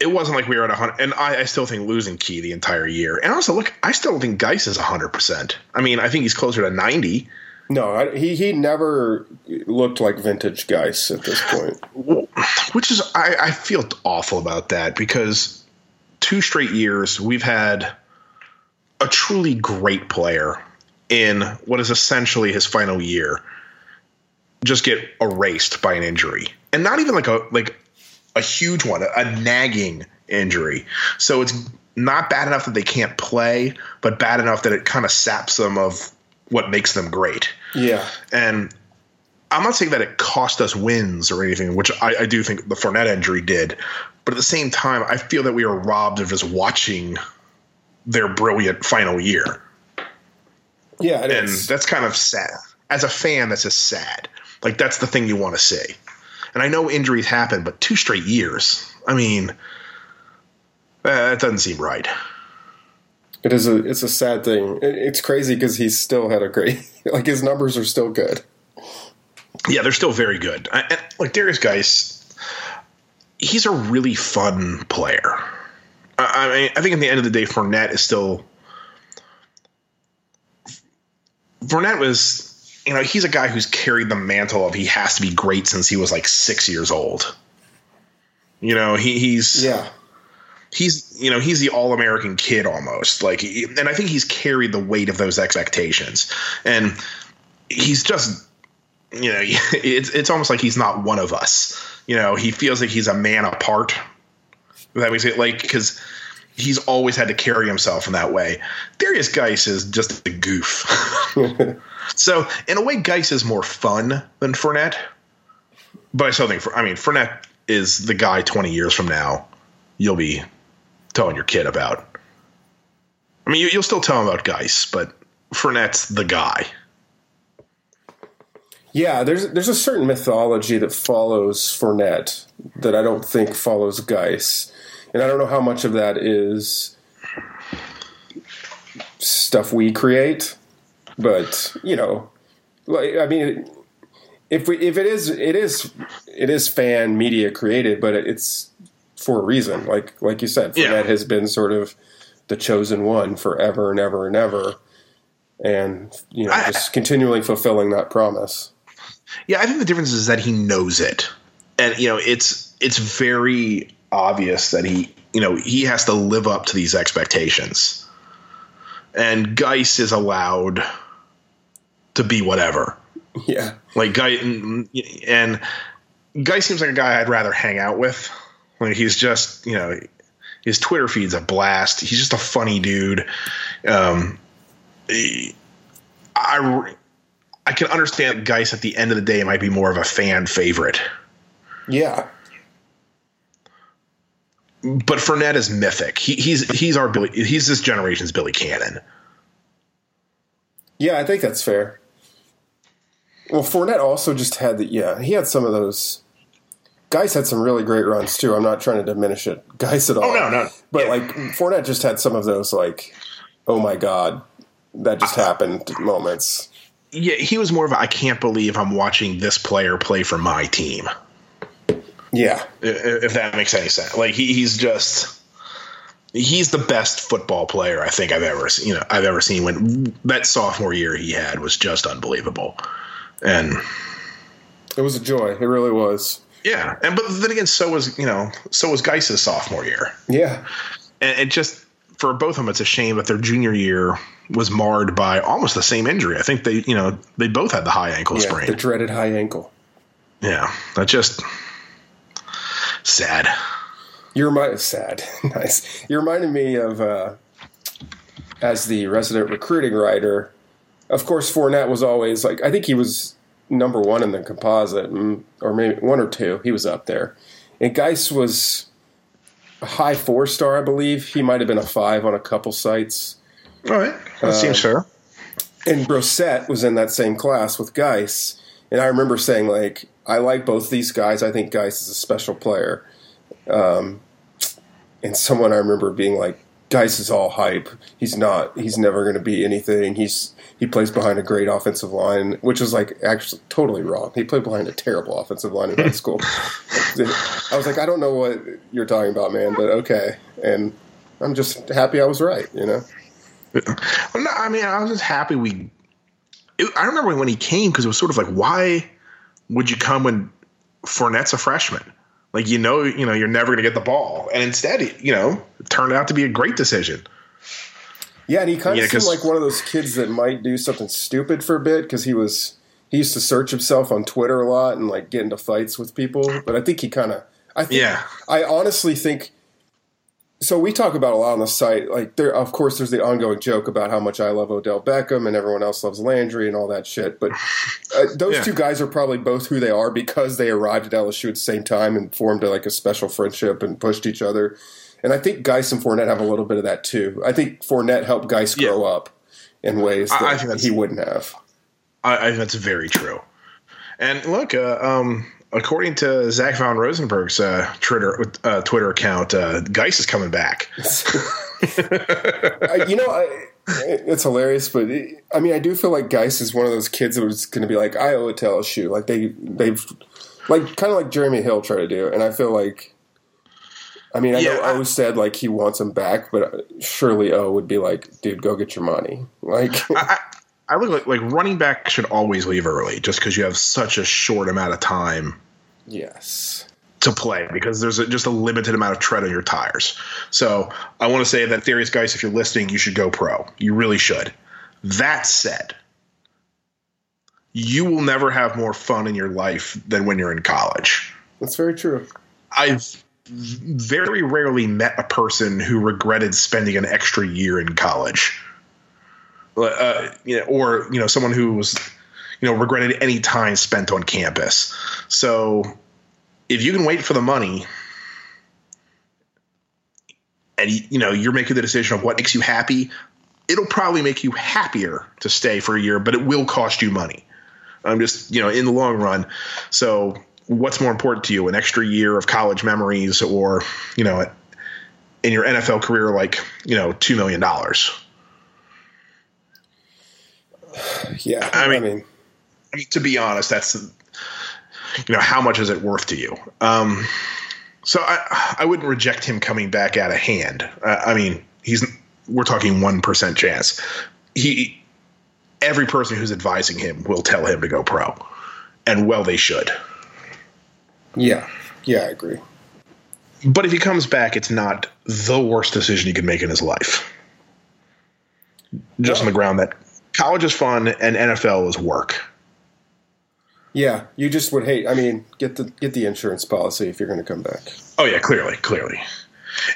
it wasn't like we were at 100 and I, I, still think losing key the entire year and also look i still don't think Guice is 100% i mean i think he's closer to 90 no I, he, he never looked like vintage Guice at this point. <laughs> Which is I, I feel awful about that because two straight years we've had a truly great player in what is essentially his final year just get erased by an injury. And not even like a like a huge one a, a nagging injury so it's not bad enough that they can't play but bad enough that it kind of saps them of what makes them great Yeah. And I'm not saying that it cost us wins or anything, which I, I do think the Fournette injury did. But at the same time, I feel that we are robbed of just watching their brilliant final year. Yeah, and is. that's kind of sad. As a fan, that's just sad. Like that's the thing you want to see. And I know injuries happen, but two straight years. I mean, uh, that doesn't seem right. It is a it's a sad thing. It's crazy because he's still had a great <laughs> like his numbers are still good. Yeah, they're still very good. I, and, like Derrius Guice, he's a really fun player. I, I mean, I think at the end of the day, Fournette is still. Fournette was, you know, he's a guy who's carried the mantle of he has to be great since he was like six years old. You know, he, he's Yeah. he's you know he's the all American kid almost like, and I think he's carried the weight of those expectations, and he's just you know <laughs> it's it's almost like he's not one of us. You know, he feels like he's a man apart. That makes it like because he's always had to carry himself in that way. Derrius Guice is just a goof. <laughs> so in a way, Guice is more fun than Fournette. But I still think, I mean, Fournette is the guy 20 years from now you'll be telling your kid about. I mean, you, you'll still tell him about Guice, but Fournette's the guy. Yeah, there's there's a certain mythology that follows Fournette that I don't think follows Guice, and I don't know how much of that is stuff we create, but you know, like I mean, if we if it is it is it is fan media created, but it's for a reason. Like like you said, Yeah. Fournette has been sort of the chosen one forever and ever and ever, and you know, I- just continually fulfilling that promise. Yeah, I think the difference is that he knows it, and you know, it's it's very obvious that he you know he has to live up to these expectations, and Guice is allowed to be whatever. Yeah. Like Guy and Guy seems like a guy I'd rather hang out with. Like he's just you know his Twitter feed's a blast. He's just a funny dude. Um, he- I I can understand Guice at the end of the day might be more of a fan favorite, Yeah. But Fournette is mythic. He, he's he's our Billy. He's this generation's Billy Cannon. Yeah, I think that's fair. Well, Fournette also just had the yeah, he had some of those. Guice had some really great runs too. I'm not trying to diminish it, guys at oh, all. Oh, no, no. But Yeah. like Fournette just had some of those like, oh my god, that just happened moments. Yeah, he was more of a I can't believe I'm watching this player play for my team. Yeah, i- if that makes any sense. Like he, he's just he's the best football player I think I've ever seen. You know, I've ever seen. When that sophomore year he had was just unbelievable, and it was a joy. It really was. yeah, and but then again, so was you know, so was Guice's sophomore year, Yeah, and it just for both of them, it's a shame that their junior year was marred by almost the same injury. I think they, you know, they both had the high ankle yeah, sprain. the dreaded high ankle. yeah, that just sad. You're my sad, <laughs> nice. You reminded me of uh, as the resident recruiting writer. Of course, Fournette was always like I think he was number one in the composite, mm, or maybe one or two. He was up there, and Guice was a high four star, I believe. He might have been a five on a couple sites. All right, that seems fair. And Brossette was in that same class with Guice, and I remember saying like, I like both these guys. I think Guice is a special player. Um, and someone I remember being like, Guice is all hype. He's not. He's never going to be anything. He's he plays behind a great offensive line, which is like actually totally wrong. He played behind a terrible offensive line in high <laughs> school. I was like, I don't know what you're talking about, man, but okay. And I'm just happy I was right. You know. Well, no, I mean, I was just happy we. It, I remember when he came because it was sort of like, why would you come when Fournette's a freshman? Like you know, you know, you're never going to get the ball, and instead, you know, it turned out to be a great decision. Yeah, and he kind of Yeah, seemed like one of those kids that might do something stupid for a bit because he was he used to search himself on Twitter a lot and like get into fights with people. But I think he kind of, I think, Yeah. I honestly think so we talk about a lot on the site. Like there, of course, there's the ongoing joke about how much I love Odell Beckham and everyone else loves Landry and all that shit. But uh, those Yeah. two guys are probably both who they are because they arrived at LSU at the same time and formed like a special friendship and pushed each other. And I think Guice and Fournette have a little bit of that too. I think Fournette helped Guice Yeah. grow up in ways that I that's- he wouldn't have. I, I think that's very true. And look, uh, um, according to Zach von Rosenberg's uh, Twitter uh, Twitter account, uh, Guice is coming back. <laughs> <laughs> You know, I, it's hilarious, but it, I mean, I do feel like Guice is one of those kids that was going to be like, I owe it to LSU. Like they, they've, like kind of like Jeremy Hill tried to do, and I feel like, I mean, I Yeah, know I- O said like he wants him back, but surely O would be like, dude, go get your money. Like, I, I look like like running back should always leave early, just because you have such a short amount of time yes, to play because there's a, just a limited amount of tread on your tires. So I want to say that Derrius Guice, if you're listening, you should go pro. You really should. That said, you will never have more fun in your life than when you're in college. that's very true. I've very rarely met a person who regretted spending an extra year in college. Uh, you know, or you know, someone who was, you know, regretted any time spent on campus. So, if you can wait for the money, and you know you're making the decision of what makes you happy, it'll probably make you happier to stay for a year, but it will cost you money. I'm just, you know, in the long run. So, what's more important to you, an extra year of college memories or, you know, in your NFL career, like, you know, $2 million? <sighs> Yeah, I I mean- I mean, to be honest, that's, you know, how much is it worth to you? Um, so I, I wouldn't reject him coming back out of hand. Uh, I mean, he's, we're talking 1% chance. He, every person who's advising him will tell him to go pro. And well, they should. yeah, yeah, I agree. But if he comes back, it's not the worst decision he could make in his life. Just on the ground that college is fun and NFL is work. Yeah, you just would hate. I mean, get the get the insurance policy if you're going to come back. Oh yeah, clearly, clearly.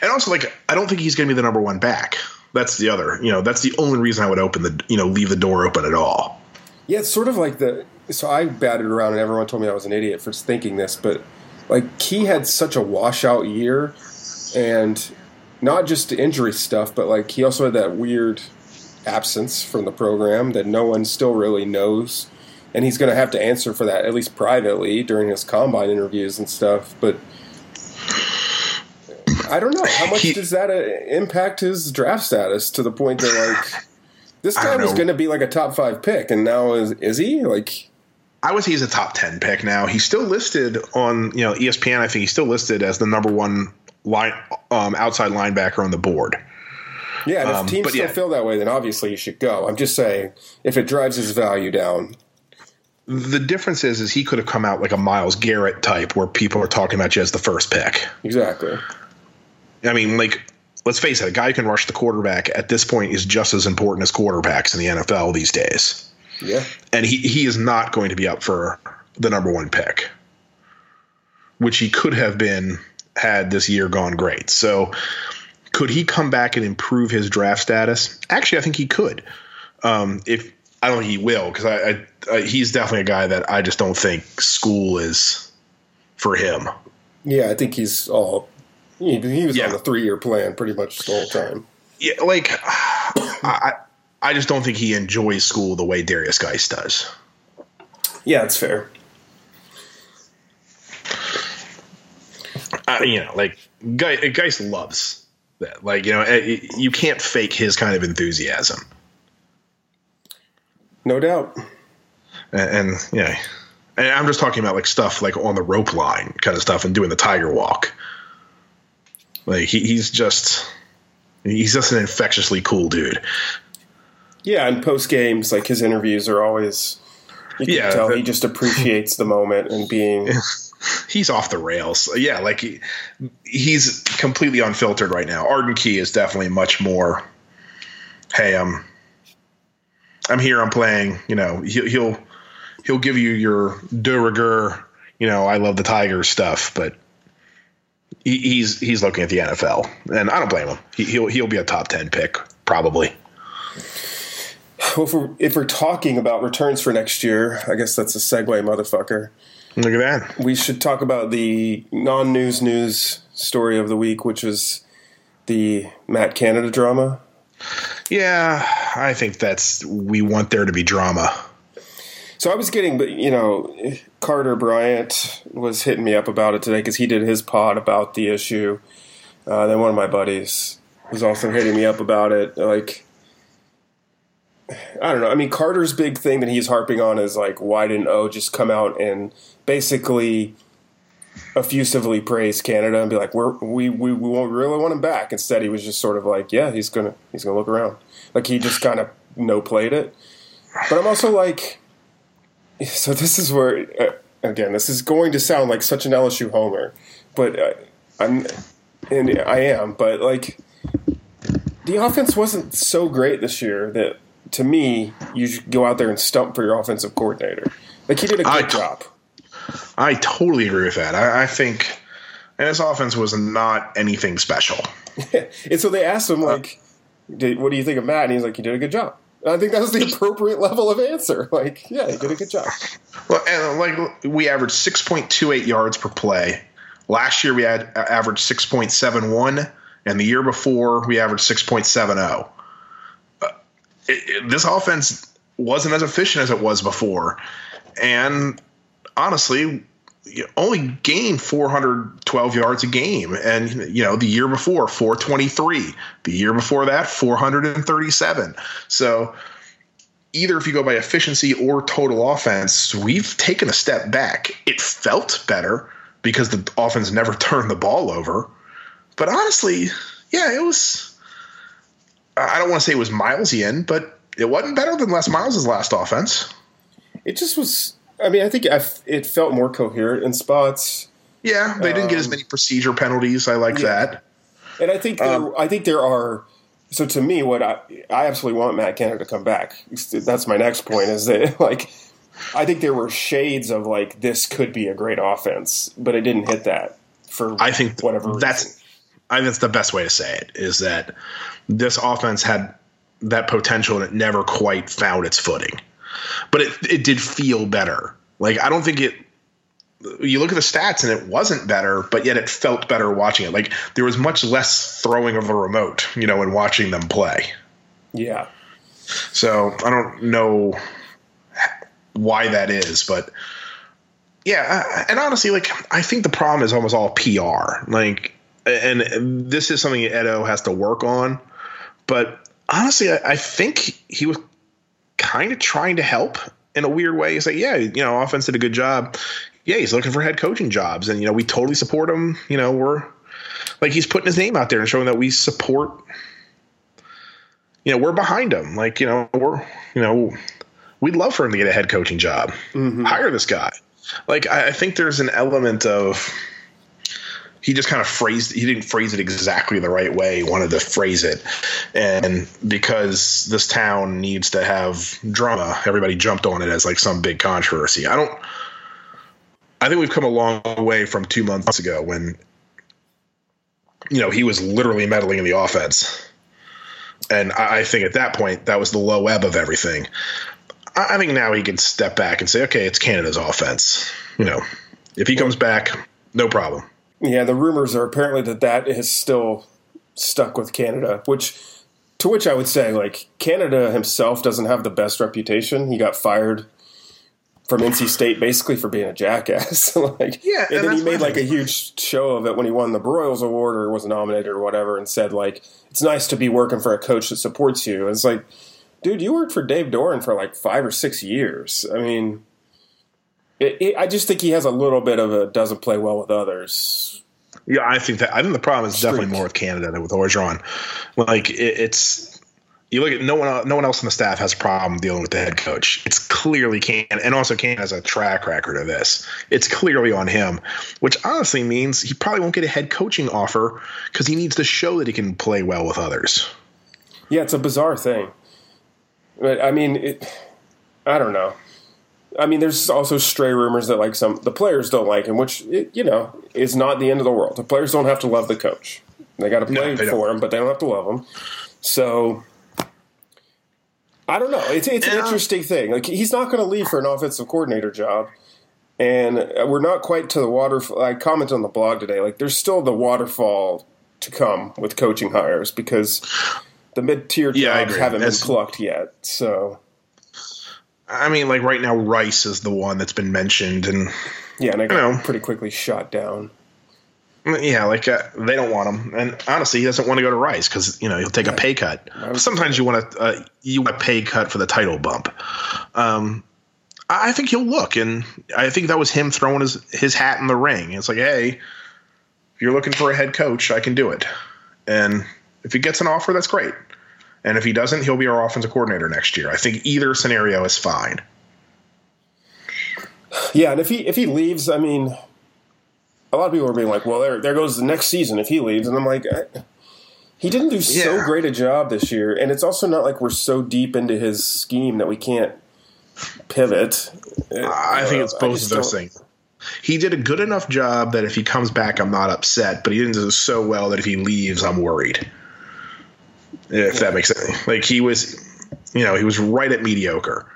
And also, like, I don't think he's going to be the number one back. That's the other. You know, that's the only reason I would open the, you know, leave the door open at all. Yeah, it's sort of like the. So I batted around, and everyone told me I was an idiot for thinking this, but like he had such a washout year, and not just the injury stuff, but like he also had that weird absence from the program that no one still really knows, and he's going to have to answer for that at least privately during his combine interviews and stuff. But I don't know how much He- does that uh, impact his draft status to the point that like. This <sighs> guy was going to be like a top five pick, and now is is he like? I would say he's a top ten pick now. He's still listed on you know ESPN. I think he's still listed as the number one line um, outside linebacker on the board. Yeah, and if Um, teams still yeah. feel that way, then obviously you should go. I'm just saying, if it drives his value down, The difference is, is he could have come out like a Myles Garrett type, where people are talking about you as the first pick. exactly. I mean, like, let's face it, a guy who can rush the quarterback at this point is just as important as quarterbacks in the NFL these days. Yeah, And he, he is not going to be up for the number one pick, which he could have been had this year gone great. So, could he come back and improve his draft status? Actually, I think he could. Um, if I don't think he will, because I, I, I, he's definitely a guy that I just don't think school is for him. yeah. I think he's all. He, he was Yeah. on a three year plan pretty much the whole time. Yeah, like <sighs> I, I just don't think he enjoys school the way Darius Geist does. Yeah, it's fair. Uh, you know, like Guice, Guice loves that. Like you know, eh, you can't fake his kind of enthusiasm. No doubt. And, and yeah, and I'm just talking about like stuff like on the rope line kind of stuff and doing the tiger walk. Like he, he's just he's just an infectiously cool dude. Yeah, and post games, like his interviews are always. You can Yeah, tell the- he just appreciates the moment and being. <laughs> he's off the rails. Yeah, like he, he's completely unfiltered right now. Arden Key is definitely much more. Hey, I'm I'm here. I'm playing. You know, he'll he'll, he'll give you your de rigueur. You know, I love the Tigers stuff, but he, he's he's looking at the NFL, and I don't blame him. He, he'll he'll be a top ten pick probably. Well, if we're, if we're talking about returns for next year, I guess that's a segue, motherfucker. Look at that. We should talk about the non-news news story of the week, which is the Matt Canada drama. Yeah, I think that's we want there to be drama. So I was getting, but you know, Carter Bryant was hitting me up about it today because he did his pod about the issue. Uh, then one of my buddies was also hitting me up about it. Like, I don't know. I mean, Carter's big thing that he's harping on is like, why didn't O just come out and basically effusively praise Canada and be like, We're, we we we won't really want him back. Instead, he was just sort of like, yeah, he's gonna he's gonna look around. Like he just kind of no played it. But I'm also like, so this is where uh, again, this is going to sound like such an LSU homer, but uh, I'm and I am, but like the offense wasn't so great this year that to me you should go out there and stump for your offensive coordinator. Like he did a good I- job. I totally agree with that. I, I think, and his offense was not anything special. <laughs> and so they asked him like, did, "What do you think of Matt?" And he's like, "He did a good job." And I think that was the <laughs> appropriate level of answer. <laughs> Like, yeah, he did a good job. Well, and like we averaged six point two eight yards per play. Last year we had uh, averaged six point seven one, and the year before we averaged six point seven zero. Uh, This offense wasn't as efficient as it was before, and honestly, you only gained 412 yards a game, and you know the year before 423, the year before that 437. So either if you go by efficiency or total offense, we've taken a step back. It felt better because the offense never <laughs> turned the ball over. But honestly, yeah, it was. I don't want to say it was Milesian, but it wasn't better than Les Miles' last offense. It just was. I mean, I think I f it felt more coherent in spots. Yeah, they didn't get as Um, many procedure penalties. I like yeah. that. And I think there, Um, I think there are. So to me, what I I absolutely want Matt Canada to come back. That's my next point. Is that <laughs> like I think there were shades of like this could be a great offense, but it didn't hit that for I think whatever that's reason. I think that's the best way to say it is that this offense had that potential and it never quite found its footing. But it it did feel better. Like I don't think it you look at the stats and it wasn't better, but yet it felt better watching it. Like there was much less throwing of the remote, you know, and watching them play. Yeah, So I don't know why that is, but yeah, and honestly, like I think the problem is almost all PR. Like, and this is something Edo has to work on. But honestly, I, I think he was kind of trying to help in a weird way. He's like, yeah, you know, offense did a good job. Yeah, he's looking for head coaching jobs, and you know, we totally support him. You know, we're like he's putting his name out there and showing that we support. You know, we're behind him. Like, you know, we're you know, we'd love for him to get a head coaching job. Mm-hmm. Hire this guy. Like, I, I think there's an element of he just kind of phrased he didn't phrase it exactly the right way. He wanted to phrase it. And because this town needs to have drama everybody jumped on it as like some big controversy. I don't i think we've come a long way from two months ago when you know he was literally meddling in the offense. And i, I think at that point that was the low ebb of everything. I, I think now he can step back and say okay it's canada's offense. You know if he comes back no problem yeah. The rumors are apparently that that is still stuck with Canada, which to which I would say like Canada himself doesn't have the best reputation. He got fired from NC State basically for being a jackass. <laughs> like, Yeah, and, and then he made like a huge show of it when he won the Broyles Award or was nominated or whatever, and said like it's nice to be working for a coach that supports you. And it's like, dude, you worked for Dave Doeren for like five or six years. I mean. It, it, I just think he has a little bit of a doesn't play well with others. Yeah, I think that I think the problem is definitely more with Canada than with Orgeron. Like it, it's you look at no one no one else on the staff has a problem dealing with the head coach. It's clearly Can and also Can has a track record of this. It's clearly on him, which honestly means he probably won't get a head coaching offer because he needs to show that he can play well with others. Yeah, it's a bizarre thing. But I mean, it, I don't know. I mean, there's also stray rumors that like some the players don't like him, which you know is not the end of the world. The players don't have to love the coach; they got to play No, for him, but they don't have to love him. So I don't know. It's it's an interesting thing. Like he's not going to leave for an offensive coordinator job, and we're not quite to the waterfall. I commented on the blog today. Like there's still the waterfall to come with coaching hires because the mid tier Yeah, jobs haven't That's- been plucked yet. So I mean, like right now, Rice is the one that's been mentioned, and yeah, and I You got know. pretty quickly shot down. yeah, like uh, they don't want him. And honestly, he doesn't want to go to Rice because you know he'll take a pay cut. Sometimes you want to uh, you want a pay cut for the title bump. Um, I I think he'll look, and I think that was him throwing his his hat in the ring. It's like, hey, if you're looking for a head coach, I can do it. And if he gets an offer, that's great. And if he doesn't, he'll be our offensive coordinator next year. I think either scenario is fine. Yeah, and if he if he leaves, I mean, a lot of people are being like, "Well, there there goes the next season if he leaves," and I'm like, I, he didn't do so great a job this year, and it's also not like we're so deep into his scheme that we can't pivot. I think it's Uh, both of those things. He did a good enough job that if he comes back, I'm not upset. But he didn't do so well that if he leaves, I'm worried. If that makes sense. Like he was, you know, he was right at mediocre.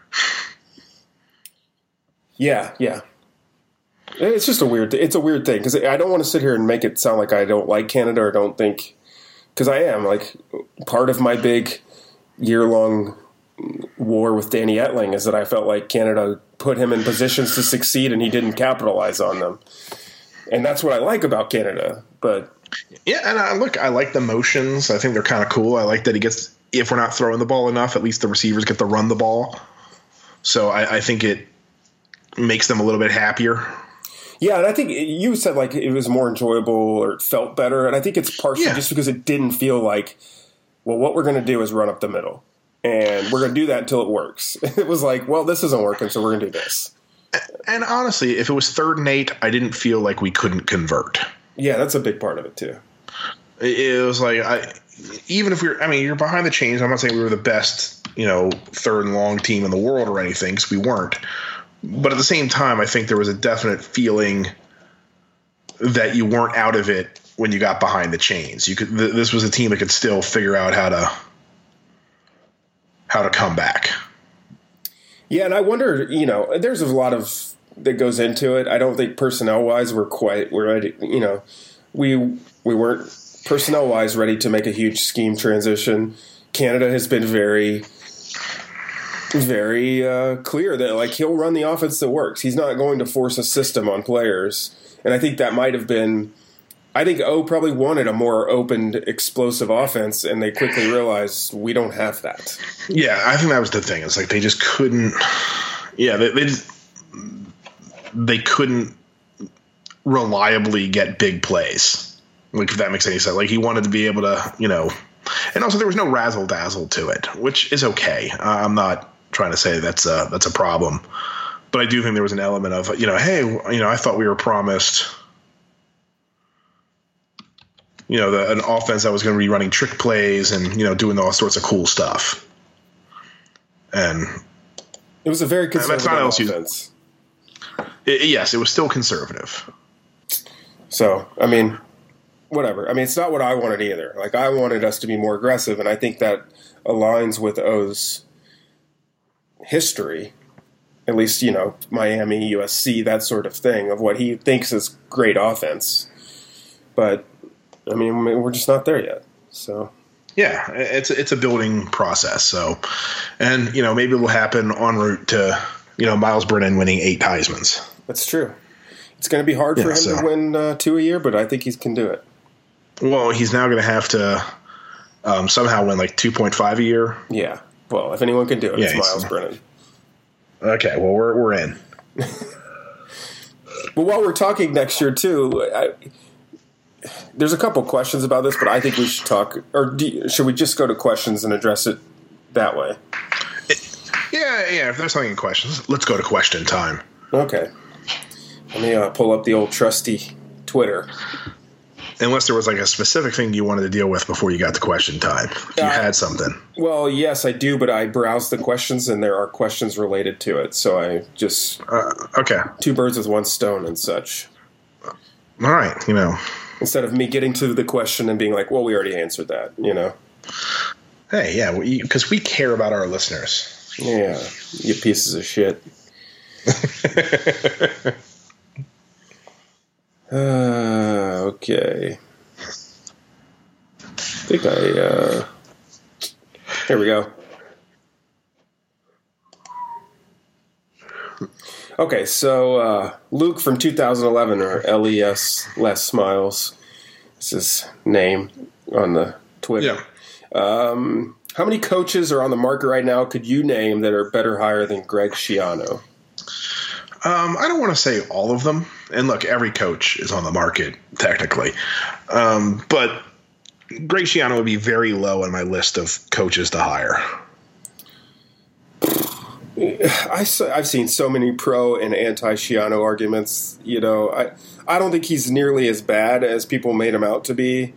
Yeah, yeah. It's just a weird. Thing. It's a weird thing because I don't want to sit here and make it sound like I don't like Canada or don't think because I am like part of my big year long war with Danny Etling is that I felt like Canada put him in positions to succeed and he didn't capitalize on them, and that's what I like about Canada. But Yeah, and I, look, I like the motions. I think they're kind of cool. I like that he gets. If we're not throwing the ball enough, at least the receivers get to run the ball. So I, I think it makes them a little bit happier. yeah, and I think you said like it was more enjoyable or it felt better, and I think it's partially Yeah. just because it didn't feel like, well, what we're going to do is run up the middle, and we're going to do that until it works. <laughs> It was like, well, this isn't working, so we're going to do this. And honestly, if it was third and eight, I didn't feel like we couldn't convert. Yeah, that's a big part of it too. It was like I, even if we we're, I mean, you're behind the chains. I'm not saying we were the best, you know, third and long team in the world or anything, because we weren't. But at the same time, I think there was a definite feeling that you weren't out of it when you got behind the chains. You could. Th- this was a team that could still figure out how to how to come back. Yeah, and I wonder, you know, there's a lot of that goes into it. I don't think personnel wise we're quite we're ready. You know, we we weren't personnel wise ready to make a huge scheme transition. Canada has been very very uh, clear that like he'll run the offense that works. He's not going to force a system on players, and I think that might have been. I think O probably wanted a more open, explosive offense, and they quickly realized we don't have that. Yeah, I think that was the thing. It's like they just couldn't. Yeah, they they, just- they couldn't reliably get big plays. Like if that makes any sense. Like he wanted to be able to, you know, and also there was no razzle dazzle to it, which is okay. Uh, I'm not trying to say that's a that's a problem, but I do think there was an element of you know, hey, you know, I thought we were promised. You know, the, an offense that was going to be running trick plays and you know doing all sorts of cool stuff. And It was a very conservative not offense. I yes, it was still conservative. So, I mean, whatever. I mean, it's not what I wanted either. Like, I wanted us to be more aggressive, and I think that aligns with O's history. At least, you know, Miami, USC, that sort of thing, of what he thinks is great offense. But, I mean, we're just not there yet. So, Yeah, it's it's a building process. So, and you know maybe it will happen en route to you know Myles Brennan winning eight Heisman's. That's true. It's going to be hard for him so- to win uh, two a year, but I think he can do it. Well, he's now going to have to um, somehow win like two point five a year. Yeah. Well, if anyone can do it, Yeah, it's Myles Brennan. Okay, well we're we're in. <laughs> But while we're talking next year too, I, there's a couple questions about this, but I think we should talk. Or do, should we just go to questions and address it that way? Yeah, yeah. If there's something in questions, let's go to question time. Okay. Let me uh, pull up the old trusty Twitter. Unless there was like a specific thing you wanted to deal with before you got to question time. If you Uh, had something. Well, yes, I do, but I browse the questions and there are questions related to it. So I just Uh, okay. two birds with one stone and such. All right. You know, Instead of me getting to the question and being like, "Well, we already answered that," you know. hey, yeah, because we care about our listeners. Yeah, you pieces of shit. <laughs> uh, okay. I think I. Uh, here we go. Okay, so uh, Luke from 2011, or LES Less Smiles, is his name on the Twitter. Yeah. Um, how many coaches are on the market right now? Could you name that are better hire than Greg Schiano? Um, I don't want to say all of them. And look, every coach is on the market technically, um, but Graciano would be very low on my list of coaches to hire. <sighs> I, have seen so many pro and anti Schiano arguments. You know, I I don't think he's nearly as bad as people made him out to be.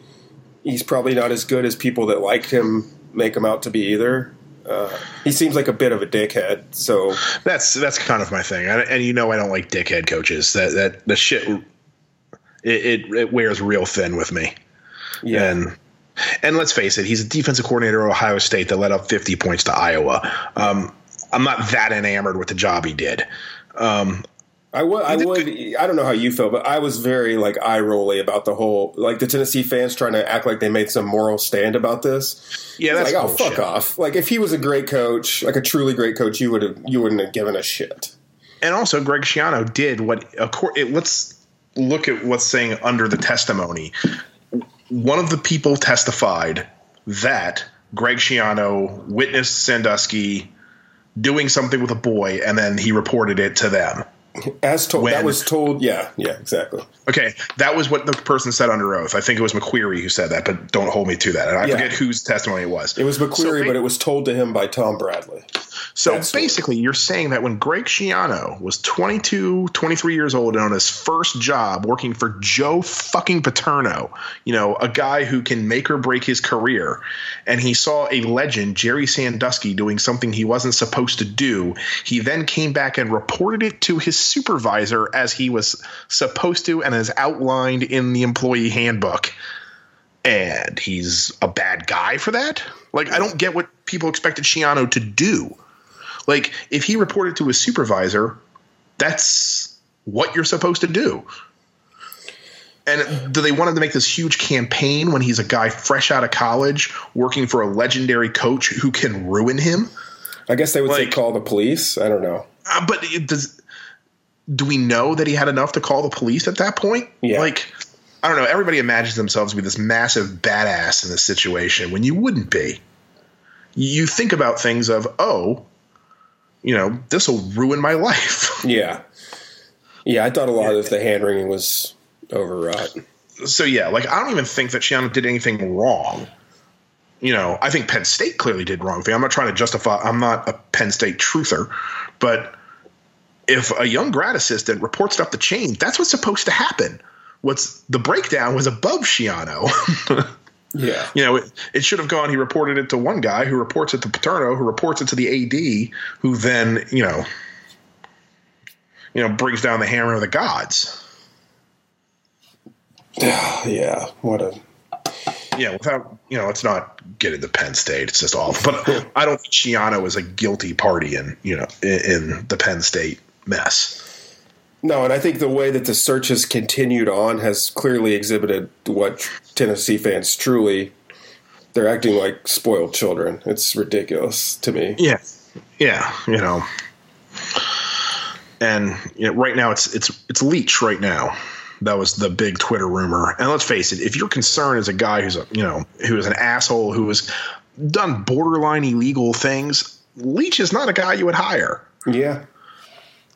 He's probably not as good as people that liked him make him out to be either. Uh, he seems like a bit of a dickhead. So that's that's kind of my thing, and, and you know I don't like dickhead coaches. That that the shit it, it, it wears real thin with me. Yeah. And and let's face it, he's a defensive coordinator at Ohio State that led up 50 points to Iowa. Um, I'm not that enamored with the job he did. Um, I would, I would, I don't know how you feel, but I was very like eye rolly about the whole, like the Tennessee fans trying to act like they made some moral stand about this. Yeah, that's like, oh bullshit. fuck off. Like if he was a great coach, like a truly great coach, you would have, you wouldn't have given a shit. And also, Greg Schiano did what. It, let's look at what's saying under the testimony. One of the people testified that Greg Schiano witnessed Sandusky doing something with a boy, and then he reported it to them. As told, When- that was told. Yeah, yeah, exactly. Okay, that was what the person said under oath. I think it was McQueary who said that, but don't hold me to that. And I Yeah. forget whose testimony it was. It was McQueary, So but it was told to him by Tom Bradley. So what- basically, you're saying that when Greg Schiano was 22, 23 years old and on his first job working for Joe fucking Paterno, you know, a guy who can make or break his career, and he saw a legend, Jerry Sandusky, doing something he wasn't supposed to do, he then came back and reported it to his supervisor as he was supposed to and as outlined in the employee handbook. And he's a bad guy for that? Like, I don't get what people expected Schiano to do. Like, if he reported to his supervisor, that's what you're supposed to do. And do they want him to make this huge campaign when he's a guy fresh out of college working for a legendary coach who can ruin him? I guess they would say call the police. I don't know. Uh, but does do we know that he had enough to call the police at that point? Yeah. Like I don't know. Everybody imagines themselves to be this massive badass in this situation when you wouldn't be. You think about things of, oh, you know, this will ruin my life. <laughs> Yeah, yeah. I thought a lot of the hand wringing was overwrought. so yeah, like I don't even think that Schiano did anything wrong. You know, I think Penn State clearly did wrong thing. I'm not trying to justify. I'm not a Penn State truther, but if a young grad assistant reports it up the chain, that's what's supposed to happen. What's the breakdown was above Schiano. <laughs> Yeah, you know, it, it should have gone. He reported it to one guy who reports it to Paterno, who reports it to the AD, who then you know, you know, brings down the hammer of the gods. <sighs> yeah. What a Yeah, without you know, let's not get into Penn State. It's just awful. But <laughs> I don't think Schiano is a guilty party in you know in, in the Penn State mess. No. And I think the way that the search has continued on has clearly exhibited what Tennessee fans truly. They're acting like spoiled children. It's ridiculous to me. Yeah, yeah, you know. And you know, right now it's it's it's Leach right now. That was the big Twitter rumor. And let's face it, if your concern is a guy who's a you know who is an asshole who has done borderline illegal things, Leach is not a guy you would hire. Yeah,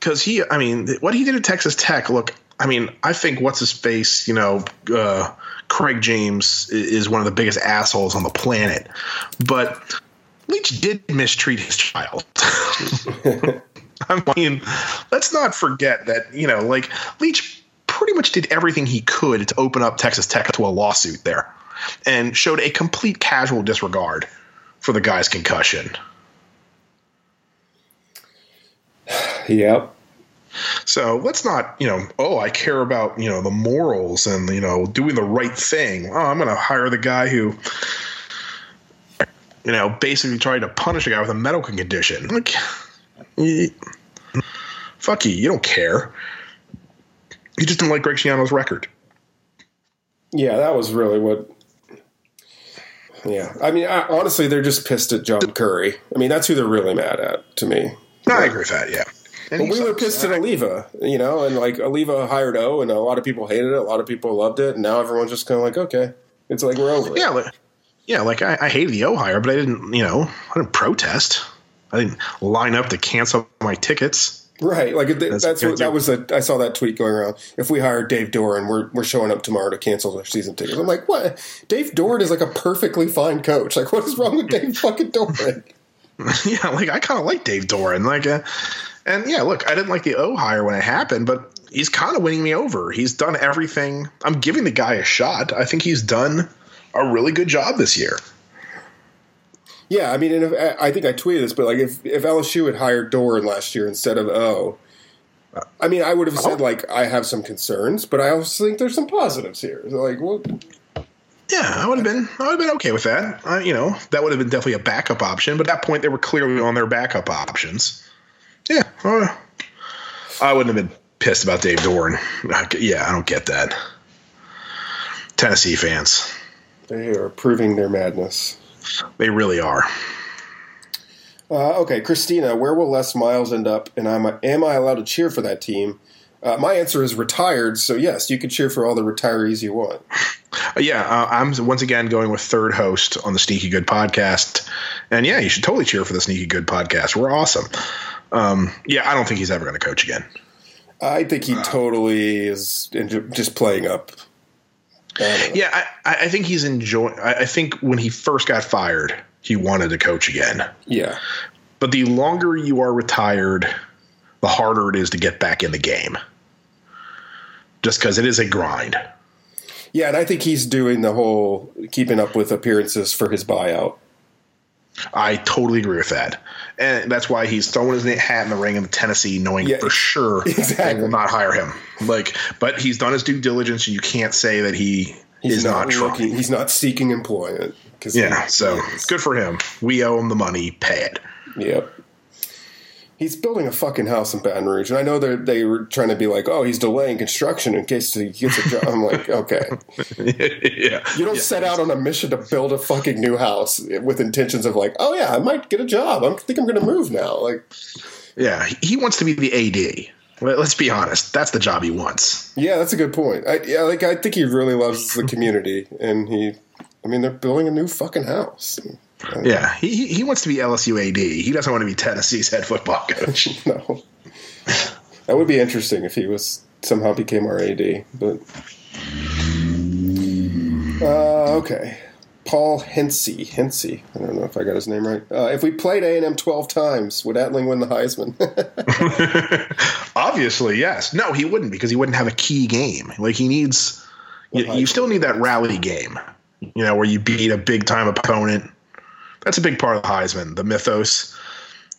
because he, I mean, what he did at Texas Tech. Look, I mean, I think what's his face, you know, uh, Craig James is one of the biggest assholes on the planet, but Leach did mistreat his child. <laughs> I mean, let's not forget that you know, like Leach pretty much did everything he could to open up Texas Tech to a lawsuit there, and showed a complete casual disregard for the guy's concussion. <sighs> Yep. So let's not, you know, oh, I care about, you know, the morals and, you know, doing the right thing. Oh, I'm going to hire the guy who, you know, basically tried to punish a guy with a medical condition. Like, fuck you. You don't care. You just didn't like Greg Schiano's record. Yeah, that was really what. Yeah, I mean, I, honestly, they're just pissed at John Currie. I mean, that's who they're really mad at to me. No, I agree with that. Yeah. And But we were sucks. pissed at Alleva, you know, and like Alleva hired O, and a lot of people hated it, a lot of people loved it, and now everyone's just kind of like, okay, it's like we're over it. Yeah, like, yeah, like I, I hated the O hire, but I didn't, you know, I didn't protest. I didn't line up to cancel my tickets. Right, like That's that's, what that was. A, I saw that tweet going around. If we hire Dave Doeren, we're we're showing up tomorrow to cancel their season tickets. I'm like, what? Dave Doeren is like a perfectly fine coach. Like, what is wrong with Dave fucking Doeren? <laughs> yeah, like I kind of like Dave Doeren. Like, uh, and yeah, look, I didn't like the O hire when it happened, but he's kind of winning me over. He's done everything. I'm giving the guy a shot. I think he's done a really good job this year. Yeah, I mean, and if, I think I tweeted this, but like, if if LSU had hired Doeren last year instead of O, I mean, I would have said like I have some concerns, but I also think there's some positives here. So, like, well, Yeah, I would have been. I would have been okay with that. Uh, you know, that would have been definitely a backup option. But at that point, they were clearly on their backup options. Uh, I wouldn't have been pissed about Dave Doeren. Yeah, I don't get that. Tennessee fans, they are proving their madness. they really are. Uh, okay, Christina, where will Les Miles end up? And am I, am I allowed to cheer for that team? Uh, my answer is retired. So yes, you can cheer for all the retirees you want. Uh, yeah, uh, I'm once again going with third host on the Sneaky Good podcast, and yeah, you should totally cheer for the Sneaky Good podcast. We're awesome. Um, yeah, I don't think he's ever going to coach again. I think he totally is just playing up. I. Yeah, I, I think he's enjoying. I I think when he first got fired, he wanted to coach again. Yeah. But the longer you are retired, the harder it is to get back in the game. Just because it is a grind. Yeah, and I think he's doing the whole keeping up with appearances for his buyout. I totally agree with that. And that's why he's throwing his hat in the ring in Tennessee, knowing Yeah, for sure they will not hire him. Like, but he's done his due diligence, and you can't say that he He's is not, trying. looking, he's not seeking employment. Yeah, so is. good for him. We owe him the money. Pay it. Yep. He's building a fucking house in Baton Rouge, and I know they they were trying to be like, "Oh, he's delaying construction in case he gets a job." I'm like, okay, <laughs> yeah, you don't set out on a mission to build a fucking new house with intentions of like, "Oh yeah, I might get a job. I think I'm going to move now." Like, yeah. He wants to be the AD. Let- Let's be honest. That's the job he wants. yeah, that's a good point. I, yeah, like I think he really loves the community, and he, I mean, they're building a new fucking house. Yeah, he he- he wants to be LSU AD. He doesn't want to be Tennessee's head football coach. <laughs> No, that would be interesting if he was somehow became our AD. But uh, okay, Paul Hensey. Hensey. I don't know if I got his name right. Uh, if we played A and M twelve times, would Etling win the Heisman? <laughs> Obviously, yes. No, he wouldn't because he wouldn't have a key game. Like he needs. You, you still need that rally game. You know, where you beat a big time opponent. That's a big part of the Heisman, the mythos.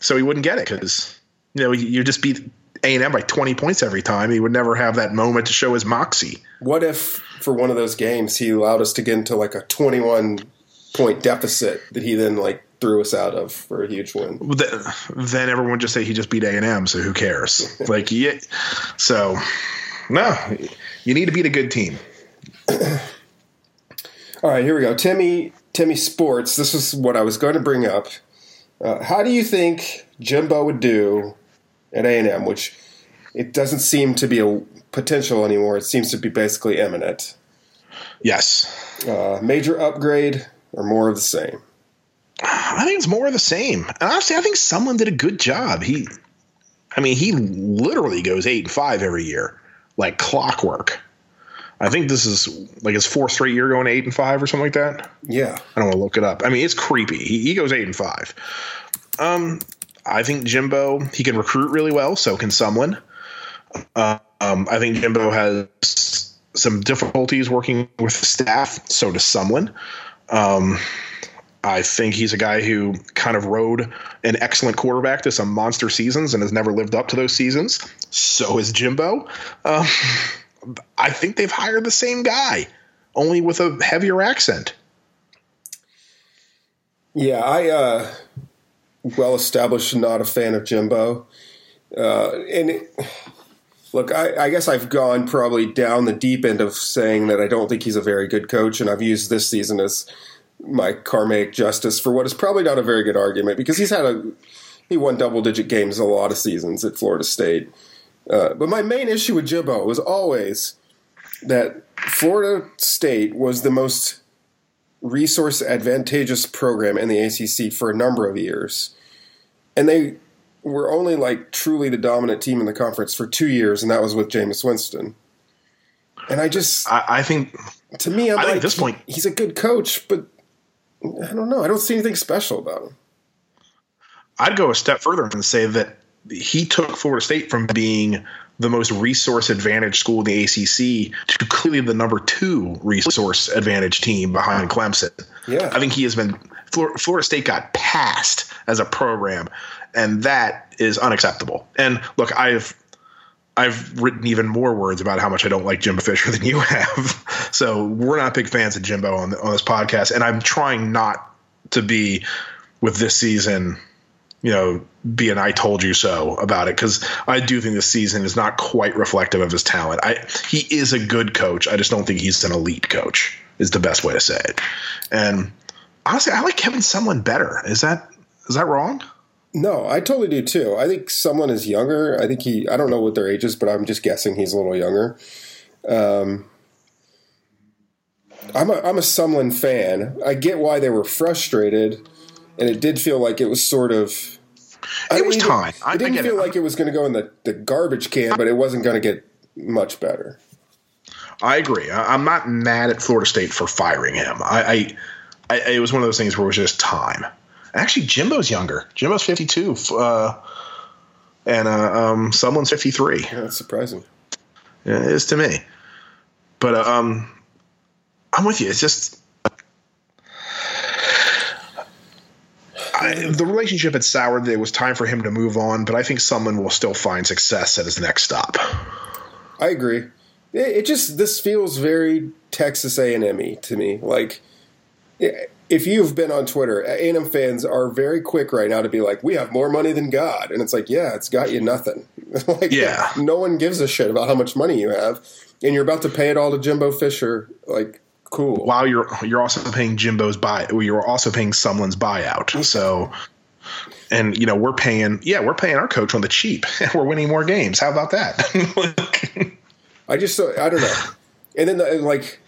So he wouldn't get it because you know you just beat A and M by twenty points every time. He would never have that moment to show his moxie. what if for one of those games he allowed us to get into like a twenty-one point deficit that he then like threw us out of for a huge win? Then everyone would just say he just beat A and M. So who cares? <laughs> like yeah. So no, you need to beat a good team. <clears throat> All right, here we go. Timmy, Timmy Sports. This is what I was going to bring up. Uh, how do you think Jimbo would do at A and M? Which it doesn't seem to be a potential anymore. It seems to be basically imminent. Yes. Uh, major upgrade or more of the same? I think it's more of the same. And honestly, I think Sumlin did a good job. He, I mean, he literally goes eight and five every year, like clockwork. I think this is like his fourth straight year going eight and five or something like that. Yeah, I don't want to look it up. I mean, it's creepy. He, he goes eight and five. Um, I think Jimbo he can recruit really well. So can Sumlin. Uh, um, I think Jimbo has some difficulties working with the staff. So does Sumlin. Um, I think he's a guy who kind of rode an excellent quarterback to some monster seasons and has never lived up to those seasons. So is Jimbo. Um, I think they've hired the same guy, only with a heavier accent. Yeah, I uh, well established not a fan of Jimbo, uh, and it, look, I, I guess I've gone probably down the deep end of saying that I don't think he's a very good coach, and I've used this season as my karmic justice for what is probably not a very good argument because he's had a he won double digit games a lot of seasons at Florida State. Uh, but my main issue with Jimbo was always that Florida State was the most resource advantageous program in the ACC for a number of years. And they were only like truly the dominant team in the conference for two years, and that was with Jameis Winston. And I just, I, I think, to me, I'm I think like, at this point- he's a good coach, but I don't know. I don't see anything special about him. I'd go a step further and say that he took Florida State from being the most resource advantage school in the ACC to clearly the number two resource advantage team behind Clemson. Yeah. I think he has been Florida State got passed as a program, and that is unacceptable. And look, I've I've written even more words about how much I don't like Jimbo Fisher than you <laughs> have. So we're not big fans of Jimbo on on this podcast, and I'm trying not to be with this season you know, be an "I told you so" about it because I do think this season is not quite reflective of his talent. I he is a good coach. I just don't think he's an elite coach. Is the best way to say it. And honestly, I like Kevin Sumlin better. Is that is that wrong? No, I totally do too. I think Sumlin is younger. I think he. I don't know what their age is, but I'm just guessing he's a little younger. Um, I'm a I'm a Sumlin fan. I get why they were frustrated, and it did feel like it was sort of. I It was time. I- I It didn't it. feel like it was going to go in the, the garbage can, but it wasn't going to get much better. I agree. I, I'm not mad at Florida State for firing him. I, I, I it was one of those things where it was just time. Actually, Jimbo's younger. Jimbo's 52, uh, and uh, um, Sumlin's 53. Yeah, that's surprising. Yeah, it is to me. But uh, um, I'm with you. It's just I, mm-hmm. the relationship had soured. It was time for him to move on. But I think Sumlin will still find success at his next stop. I agree. It, it just this feels very Texas A and M to me. Like if you've been on Twitter, A and M fans are very quick right now to be like, "We have more money than God," and it's like, yeah, it's got you nothing. <laughs> like, Yeah. no one gives a shit about how much money you have, and you're about to pay it all to Jimbo Fisher. Like, cool. While you're you're also paying Jimbo's buy, you're also paying Sumlin's buyout. So, and you know we're paying, yeah, we're paying our coach on the cheap, <laughs> and we're winning more games. How about that? <laughs> I just I don't know. And then the, like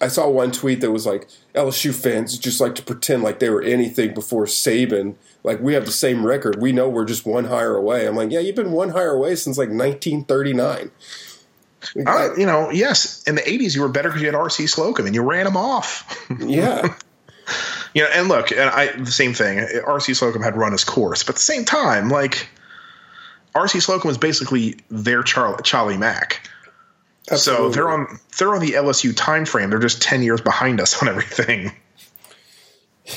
I saw one tweet that was like LSU fans just like to pretend like they were anything before Saban. Like we have the same record. We know we're just one higher away. I'm like, yeah, you've been one higher away since like 1939. Like, Uh, you know, yes, in the '80s you were better because you had R.C. Slocum and you ran him off. <laughs> yeah, You know, and look, and I the same thing. R.C. Slocum had run his course, but at the same time, like R.C. Slocum was basically their Charlie, Charlie Mack. So they're on they're on the LSU time frame. They're just ten years behind us <laughs> on everything.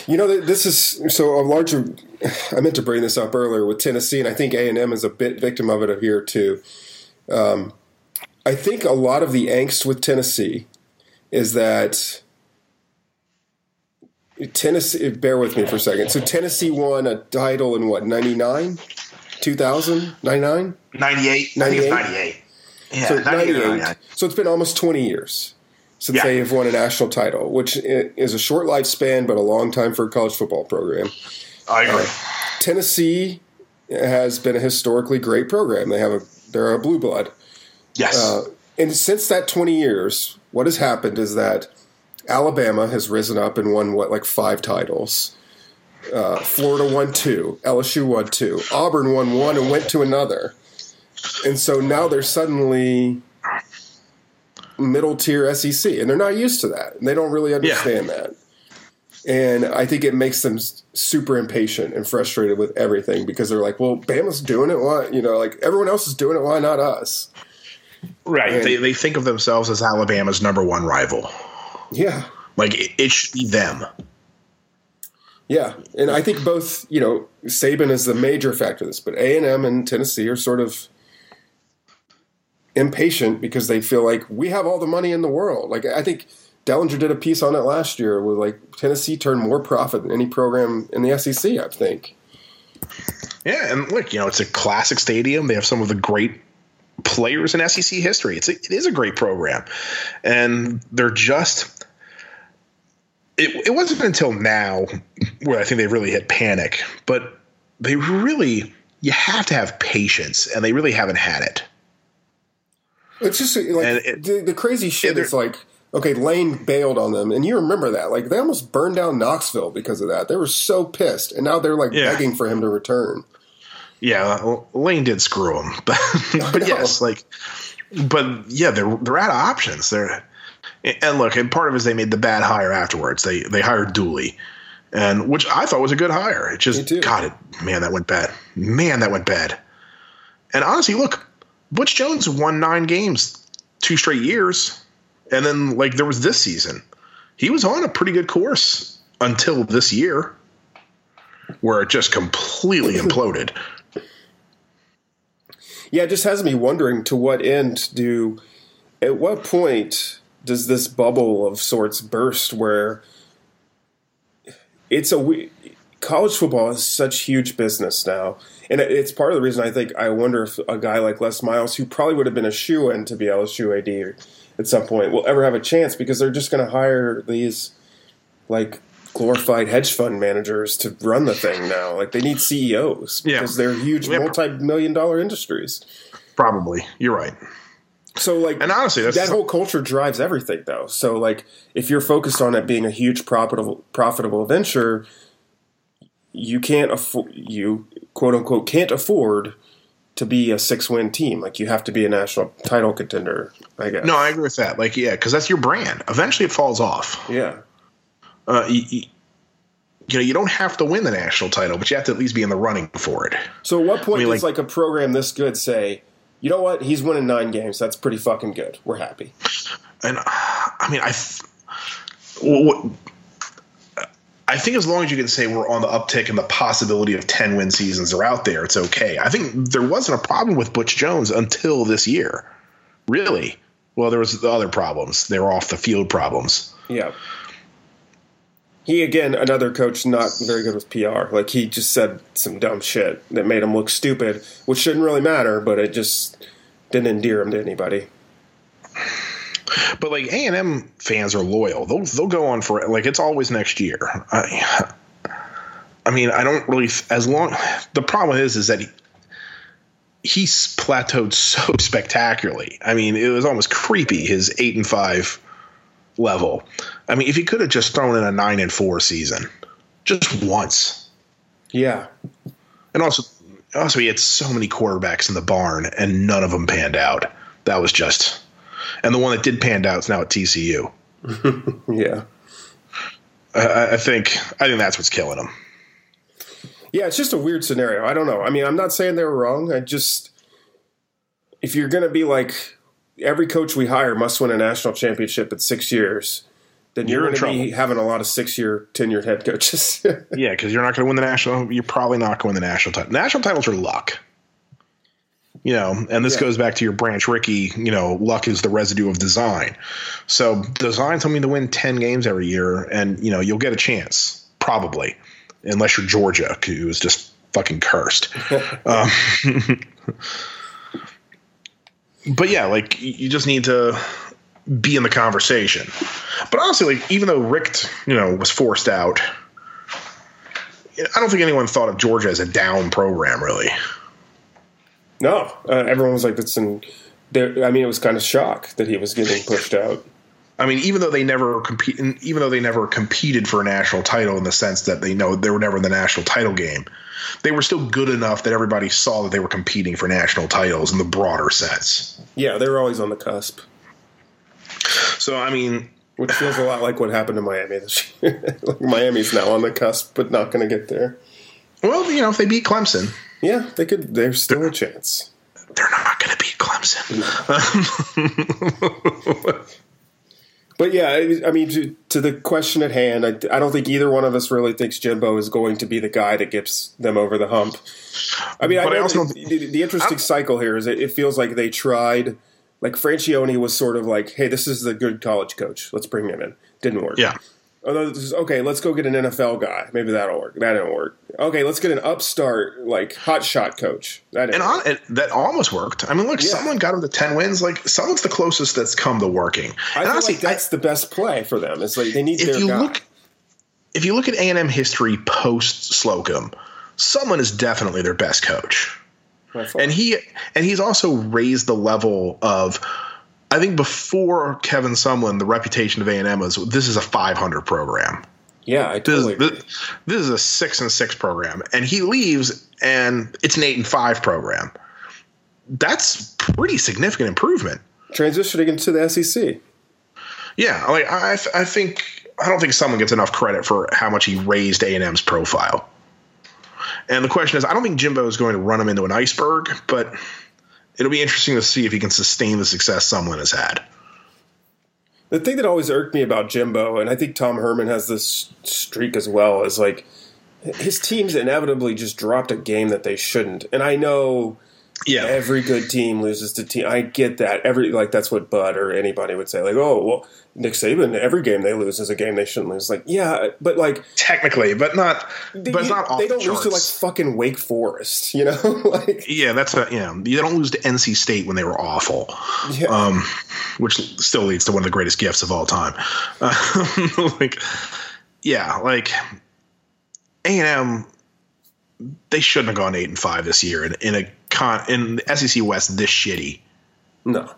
You know, this is so a larger. <sighs> I meant to bring this up earlier with Tennessee, and I think A and M is a bit victim of it here too. Um, I think a lot of the angst with Tennessee is that Tennessee. Bear with me for a second. So Tennessee won a title in what 99? 2000? 99? 98, 98? 98. Yeah, So 98 98. So it's been almost 20 years since Yeah. they have won a national title, which is a short lifespan, but a long time for a college football program. I agree. Uh, Tennessee has been a historically great program. They have a they're a blue blood. Yes. Uh, and since that 20 years, what has happened is that Alabama has risen up and won what like five titles. Uh, Florida won two, LSU won two, Auburn won one and went to another, and so now they're suddenly middle tier SEC, and they're not used to that, and they don't really understand that. And I think it makes them super impatient and frustrated with everything because they're like, well, Bama's doing it. Why? You know, like everyone else is doing it. Why not us? Right. And- they, they think of themselves as Alabama's number one rival. Yeah. Like it, it should be them. Yeah. And I think both, you know, Saban is the major factor of this, but A&M and Tennessee are sort of impatient because they feel like we have all the money in the world. Like I think Dellenger did a piece on it last year where like Tennessee turned more profit than any program in the SEC, I think. Yeah, and look, you know, it's a classic stadium. They have some of the great players in SEC history. It's a, it is a great program, and they're just. It, it wasn't until now where I think they really hit panic, but they really you have to have patience, and they really haven't had it. It's just like it- the, the crazy shit is like okay, Lane bailed on them, and you remember that. Like they almost burned down Knoxville because of that. They were so pissed, and now they're like Yeah. begging for him to return. Yeah, Lane did screw him, <laughs> but, but yes, like, but yeah, they're they're out of options. They're and look, and part of it is they made the bad hire afterwards. They they hired Dooley, and which I thought was a good hire. It just got it, man. That went bad. Man, that went bad. And honestly, look, Butch Jones won nine games, two straight years, and then like there was this season, he was on a pretty good course until this year, where it just completely <laughs> imploded. Yeah, it just has me wondering to what end do, at what point does this bubble of sorts burst where it's a college football is such huge business now, and it's part of the reason I think I wonder if a guy like Les Miles, who probably would have been a shoe in to be LSU AD at some point, will ever have a chance because they're just going to hire these like glorified hedge fund managers to run the thing now. Like they need CEOs Yeah. because they're huge Yeah. multi-million dollar industries. Probably, you're right. So like, And honestly, that whole culture drives everything, though. So like, if you're focused on it being a huge profitable profitable venture, you can't afford you quote unquote can't afford to be a six win team. Like you have to be a national title contender. I guess. No, I agree with that. Like, yeah, because that's your brand. Eventually, it falls off. Yeah. Uh, you, you, you know, you don't have to win the national title, but you have to at least be in the running for it. So at what point I mean, does like, a program this good say, you know what, he's winning nine games. That's pretty fucking good. We're happy. And uh, I mean, I, th- what, I think as long as you can say we're on the uptick and the possibility of ten win seasons are out there, it's okay. I think there wasn't a problem with Butch Jones until this year, really. Well, there was the other problems. They were off the field problems. Yeah. He again, another coach not very good with PR. Like he just said some dumb shit that made him look stupid, which shouldn't really matter, but it just didn't endear him to anybody. But like A and M fans are loyal. They'll they'll go on for it. like it's always next year. I, I mean, I don't really as long. The problem is is that he, he's plateaued so <laughs> spectacularly. I mean, it was almost creepy his eight and five level. I mean, if he could have just thrown in a nine and four season, just once, Yeah. and also also he had so many quarterbacks in the barn and none of them panned out. That was just, and the one that did pan out is now at TCU. <laughs> Yeah. I, I think I think that's what's killing him. Yeah, it's just a weird scenario. I don't know. I mean, I'm not saying they were wrong. I just if you're going to be like every coach we hire must win a national championship in 6 years, then you're, You're in going to be trouble. having a lot of 6-year tenured head coaches. <laughs> Yeah, because you're not going to win the national. You're probably not going to win the national title. National titles are luck. You know, and this Yeah. goes back to your Branch Rickey. You know, luck is the residue of design. So design something to win ten games every year, and you know you'll get a chance probably, unless you're Georgia, who is just fucking cursed. <laughs> um, <laughs> but yeah, like you just need to be in the conversation. But honestly, like even though Rick, you know, was forced out, I don't think anyone thought of Georgia as a down program, really. no, uh, everyone was like that's in there, I mean, it was kind of shock that he was getting pushed out. I mean, even though they never compete, even though they never competed for a national title in the sense that they know they were never in the national title game, they were still good enough that everybody saw that they were competing for national titles in the broader sense. Yeah, they were always on the cusp. So, I mean, which feels a lot like what happened to Miami this year. <laughs> like Miami's now on the cusp, but not going to get there. Well, you know, if they beat Clemson, Yeah, they could. There's still a chance. they're not going to beat Clemson. <laughs> But yeah, I I mean, to, to the question at hand, I, I don't think either one of us really thinks Jimbo is going to be the guy that gets them over the hump. I mean, I, But I know also the, the, the interesting cycle here is it, it feels like they tried, like Franchione was sort of like, hey, this is a good college coach. Let's bring him in. Didn't work. yeah. Although, this is, okay, let's go get an NFL guy. Maybe that'll work. That didn't work. Okay, let's get an upstart, like, hot shot coach. That And on, it, that almost worked. I mean, look, Yeah. Sumlin got him to 10 wins. Like, Sumlin's the closest that's come to working. I and honestly, like that's the best play for them. It's like they need if their you guy. look if you look at A&M history post Slocum, Sumlin is definitely their best coach. And he and he's also raised the level of I think before Kevin Sumlin, the reputation of A&M was this is a 500 program. yeah, I This, totally agree. this, this is a 6 and 6 program and he leaves and it's an 8 and 5 program. That's pretty significant improvement. transitioning into the SEC. Yeah, like I, I think I don't think Sumlin gets enough credit for how much he raised A and M's profile. And the question is, I don't think Jimbo is going to run him into an iceberg, but it'll be interesting to see if he can sustain the success Sumlin has had. The thing that always irked me about Jimbo, and I think Tom Herman has this streak as well, is like his teams inevitably just dropped a game that they shouldn't. And I know Yeah, every good team loses to team. I get that. Every like that's what Bud or anybody would say. Like, oh well, Nick Saban, every game they lose is a game they shouldn't lose. Like, yeah, but like technically, but not. they, but it's not. They don't the lose to like fucking Wake Forest, you know? <laughs> like, Yeah, that's a yeah. You don't lose to NC State when they were awful, yeah. um, which still leads to one of the greatest gifts of all time. Uh, <laughs> like, yeah, like A and M, they shouldn't have gone eight and five this year in, in a con in the SEC West this shitty. no.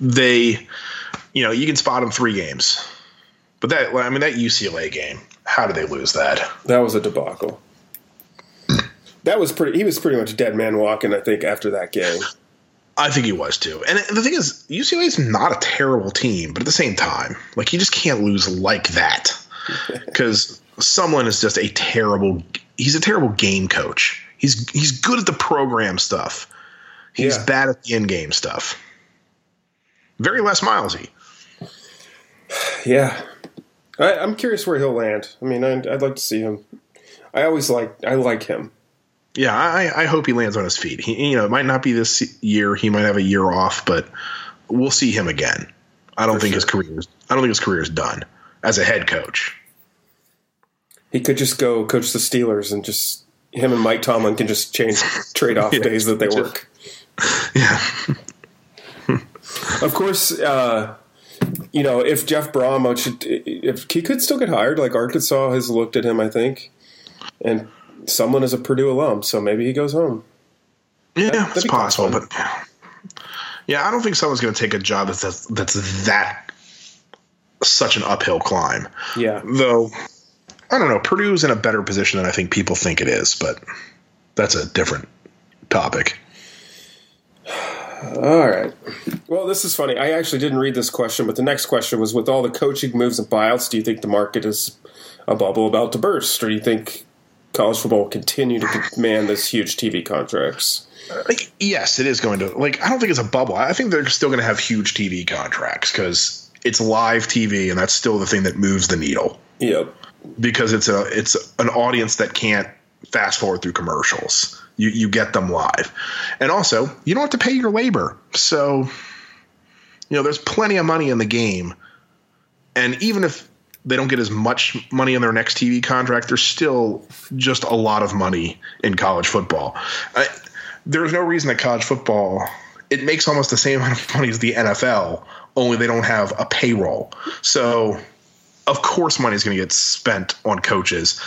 They, you know, you can spot them three games, but that I mean that UCLA game, how did they lose that? That was a debacle. That was pretty. He was pretty much dead man walking. I think after that game. I think he was too. And the thing is, UCLA is not a terrible team, but at the same time, like you just can't lose like that <laughs> because Sumlin is just a terrible. He's a terrible game coach. He's he's good at the program stuff. He's Yeah. bad at the in game stuff. Very Les Milesy. Yeah, I, I'm curious where he'll land. I mean, I'd, I'd like to see him. I always like. I like him. Yeah, I, I hope he lands on his feet. He, you know, it might not be this year. He might have a year off, but we'll see him again. I don't For think his career. Is, I don't think his career is done as a head coach. He could just go coach the Steelers and just him and Mike Tomlin can just change <laughs> trade off days that they work. <laughs> Yeah. Of course, uh, you know if Jeff Brohm should, if he could still get hired, like Arkansas has looked at him, I think, and Sumlin is a Purdue alum, so maybe he goes home. Yeah, that'd it's possible, but yeah, I don't think Sumlin's going to take a job that's that's, that's that such an uphill climb. Yeah, Though, I don't know. Purdue's in a better position than I think people think it is, but that's a different topic. <sighs> All right. Well, this is funny. I actually didn't read this question, but the next question was with all the coaching moves and buyouts, do you think the market is a bubble about to burst? Or do you think college football will continue to command these huge TV contracts? Like, yes, it is going to. Like, I don't think it's a bubble. I think they're still going to have huge TV contracts because it's live TV, and that's still the thing that moves the needle. Yep. Because it's a it's an audience that can't fast forward through commercials. You you get them live, and also you don't have to pay your labor. So you know there's plenty of money in the game, and even if they don't get as much money in their next TV contract, there's still just a lot of money in college football. I, there's no reason that college football it makes almost the same amount of money as the NFL, only they don't have a payroll. So of course money's going to get spent on coaches.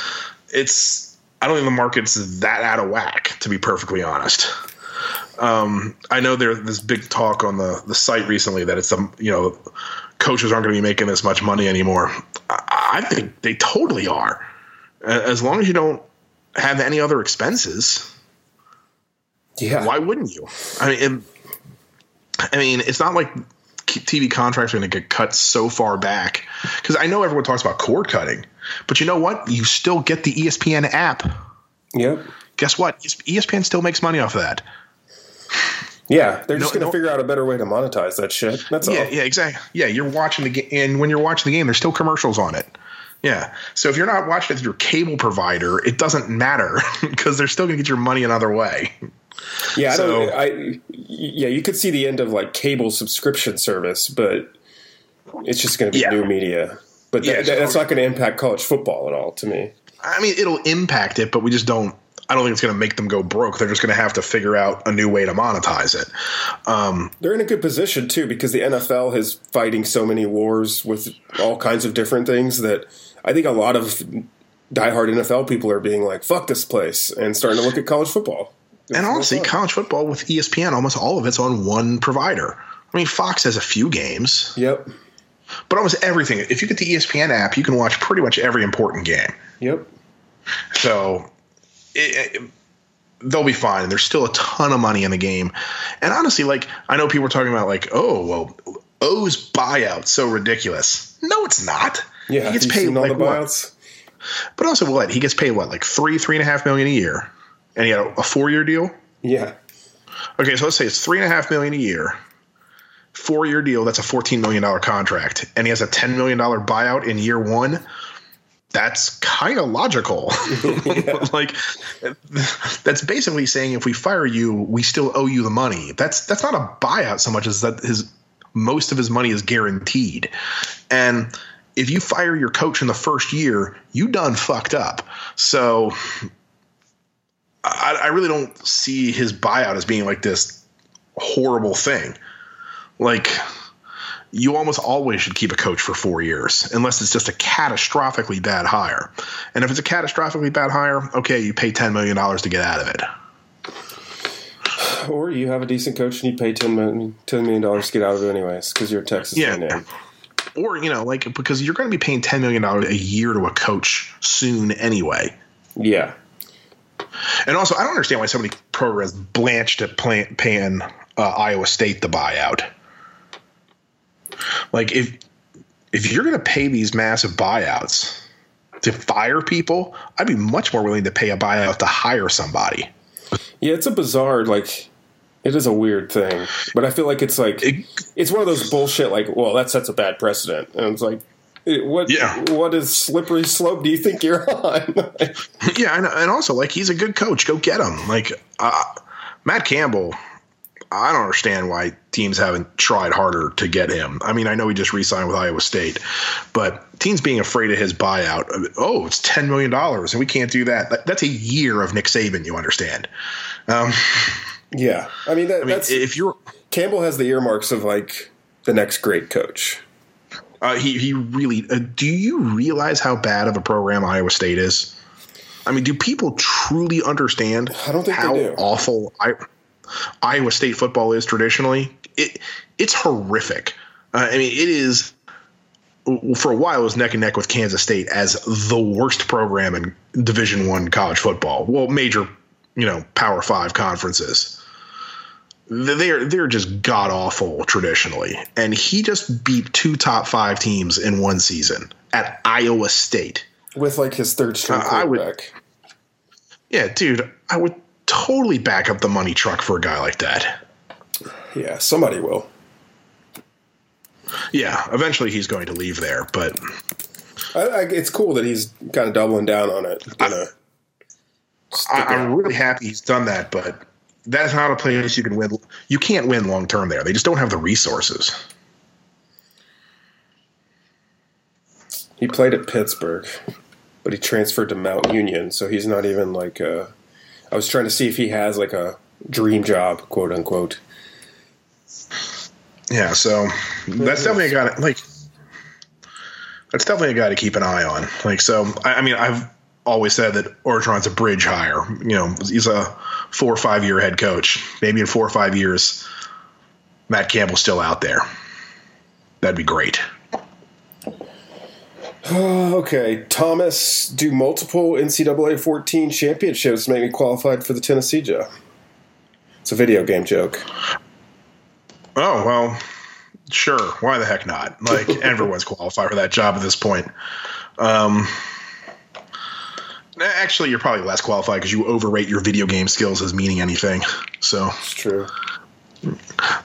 It's I don't think the market's that out of whack, to be perfectly honest. Um, I know there's this big talk on the the site recently that it's um you know coaches aren't going to be making this much money anymore. I, I think they totally are, as long as you don't have any other expenses. Yeah. Why wouldn't you? I mean, I mean, it's not like TV contracts are going to get cut so far back because I know everyone talks about cord cutting, but you know what? You still get the ESPN app. Yep. Guess what? ESPN still makes money off of that. Yeah, they're just No- going to no- figure out a better way to monetize that shit. That's Yeah, all. yeah, exactly. Yeah, you're watching the game, and when you're watching the game, there's still commercials on it. Yeah. So if you're not watching it through your cable provider, it doesn't matter <laughs> because they're still going to get your money another way. Yeah, I So- don't. I yeah, you could see the end of like cable subscription service, but it's just going to be Yeah. new media. But Yeah, that, that's not going to impact college football at all to me. I mean, it'll impact it, but we just don't. I don't think it's going to make them go broke. They're just going to have to figure out a new way to monetize it. Um, They're in a good position too because the NFL is fighting so many wars with all kinds of different things that I think a lot of diehard NFL people are being like, "Fuck this place," and starting to look at college football. It's and honestly, college football with ESPN, almost all of it's on one provider. I mean, Fox has a few games, Yep. but almost everything. If you get the ESPN app, you can watch pretty much every important game. Yep. So it, it, they'll be fine. There's still a ton of money in the game. And honestly, like I know people are talking about like, oh well, O's buyout so ridiculous. No, it's not. Yeah. he gets paid like the what? buyouts? But also what? He gets paid what, like three, three and a half million a year, and he had a, a four year deal. Yeah. Okay, so let's say it's three and a half million a year. Four year deal, that's a $14 million contract. And he has a $10 million buyout in year one. That's kind of logical. <laughs> like that's basically saying if we fire you, we still owe you the money. That's that's not a buyout so much as that his most of his money is guaranteed. And if you fire your coach in the first year, you done fucked up. So I, I really don't see his buyout as being like this horrible thing. Like you almost always should keep a coach for four years unless it's just a catastrophically bad hire. And if it's a catastrophically bad hire, okay, you pay ten million dollars to get out of it. <sighs> Or you have a decent coach and you pay $10 million, $10 million to get out of it anyways because you're a Texas Yeah. A&M. Or you know, like because you're going to be paying ten million dollars a year to a coach soon anyway. Yeah. And also, I don't understand why so many programs blanched at play, paying uh, Iowa State the buyout. Like if if you're going to pay these massive buyouts to fire people, I'd be much more willing to pay a buyout to hire somebody. Yeah, it's a bizarre, like, it is a weird thing. But I feel like it's like, It- it's one of those bullshit, like, well, that sets a bad precedent. And it's like, what, Yeah. what is slippery slope do you think you're on? <laughs> Yeah, and, and also like he's a good coach. Go get him. Like uh, Matt Campbell. I don't understand why teams haven't tried harder to get him. I mean, I know he just re-signed with Iowa State, but teams being afraid of his buyout. Oh, it's ten million dollars, and we can't do that. that. That's a year of Nick Saban. You understand? Um, yeah. I mean, that, I mean, that's, if you're Campbell has the earmarks of, like, the next great coach. Uh, he he really. Uh, do you realize how bad of a program Iowa State is? I mean, do people truly understand I don't think how awful I, Iowa State football is traditionally? It it's horrific. Uh, I mean, it is. For a while, it was neck and neck with Kansas State as the worst program in Division One college football. Well, major, you know, Power Five conferences. They're they're just god awful traditionally, and he just beat two top five teams in one season at Iowa State. With, like, his third string Uh, I would- quarterback. Yeah, dude, I would totally back up the money truck for a guy like that. Yeah, somebody will. Yeah, eventually he's going to leave there, but I, I, it's cool that he's kind of doubling down on it. I, I'm really happy he's done that. But that is not a place you can win. You can't win long term there. They just don't have the resources. He played at Pittsburgh, but he transferred to Mount Union, so he's not even like a. I was trying to see if he has like a dream job, quote unquote. Yeah, so that's definitely a guy. To, like, that's definitely a guy to keep an eye on. Like, so I, I mean, I've always said that Orgeron's a bridge hire. You know, he's a four or five year head coach. Maybe in four or five years, Matt Campbell's still out there. That'd be great. <sighs> Okay, Thomas do multiple NCAA 14 championships make me qualified for the Tennessee job. It's a video game joke. Oh well, sure. Why the heck not? Like <laughs> everyone's qualified for that job at this point. Um, actually, you're probably less qualified because you overrate your video game skills as meaning anything. So, It's true.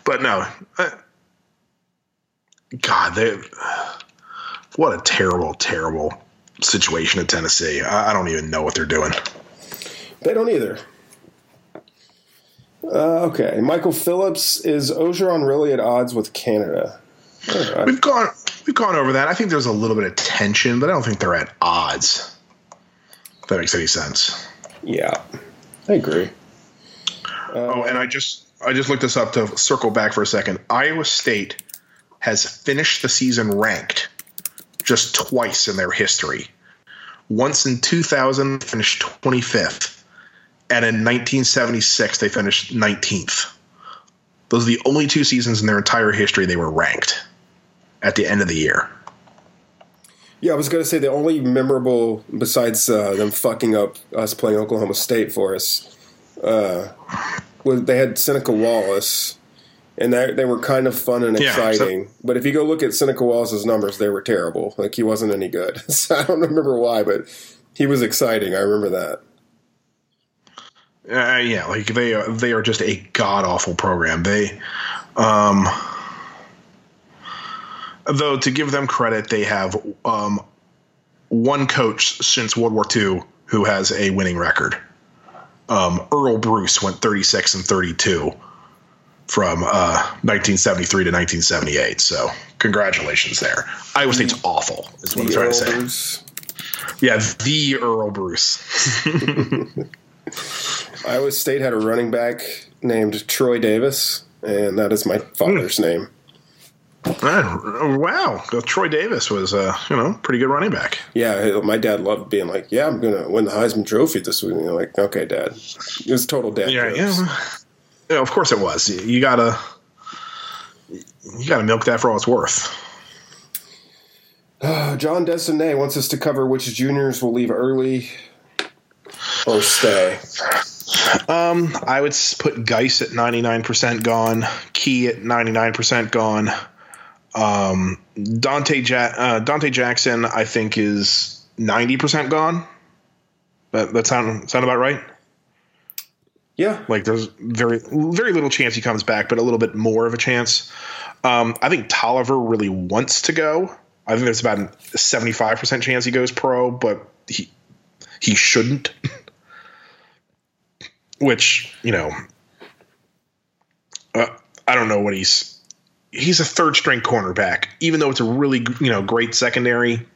but no, uh, God, they what a terrible, terrible situation in Tennessee. I, I don't even know what they're doing. They don't either. Uh, okay, Michael Phillips is Orgeron really at odds with Canada? Alright. We've gone we've gone over that. I think there's a little bit of tension, but I don't think they're at odds. That makes any sense. Yeah, I agree. Oh, and I just I just looked this up to circle back for a second. Iowa State has finished the season ranked just twice in their history. Once in 2000, they finished 25th, and in 1976 they finished 19th. Those are the only two seasons in their entire history they were ranked at the end of the year. Yeah, I was going to say the only memorable, besides uh, them fucking up us playing Oklahoma State for us, uh, was they had Seneca Wallace, and that, they were kind of fun and Yeah, so- exciting. but if you go look at Seneca Wallace's numbers, they were terrible. Like he wasn't any good. <laughs> so I don't remember why, but he was exciting. I remember that. Uh, yeah, like they are, they are just a god awful program. They, um, though to give them credit, they have um, one coach since World War II who has a winning record. Um, Earle Bruce went 36 and 32 from uh, 1973 to 1978. So congratulations there. Iowa State's awful. Is what I'm trying to say. Elders. Yeah, the Earle Bruce. <laughs> Iowa State had a running back named Troy Davis, and that is my father's name. Uh, wow, Troy Davis was, uh, you know, pretty good running back. Yeah, my dad loved being like, "Yeah, I'm gonna win the Heisman Trophy this week." And you're like, "Okay, Dad." It was total dad Yeah, yeah. Yeah, of course it was. You- gotta, you gotta milk that for all it's worth. Uh, <sighs> John Desanet wants us to cover which juniors will leave early or stay. Um, I would put Guice at ninety nine percent gone, Key at ninety nine percent gone. Um, Donte ja- uh, Donte Jackson, I think, is ninety percent gone. That that sound sound about right? Yeah, Like there's very very little chance he comes back, but a little bit more of a chance. Um, I think Toliver really wants to go. I think there's about a 75% chance he goes pro, but he he shouldn't. <laughs> Which, you know, uh, I don't know what he's he's a third string cornerback. Even though it's a really, you know, great secondary,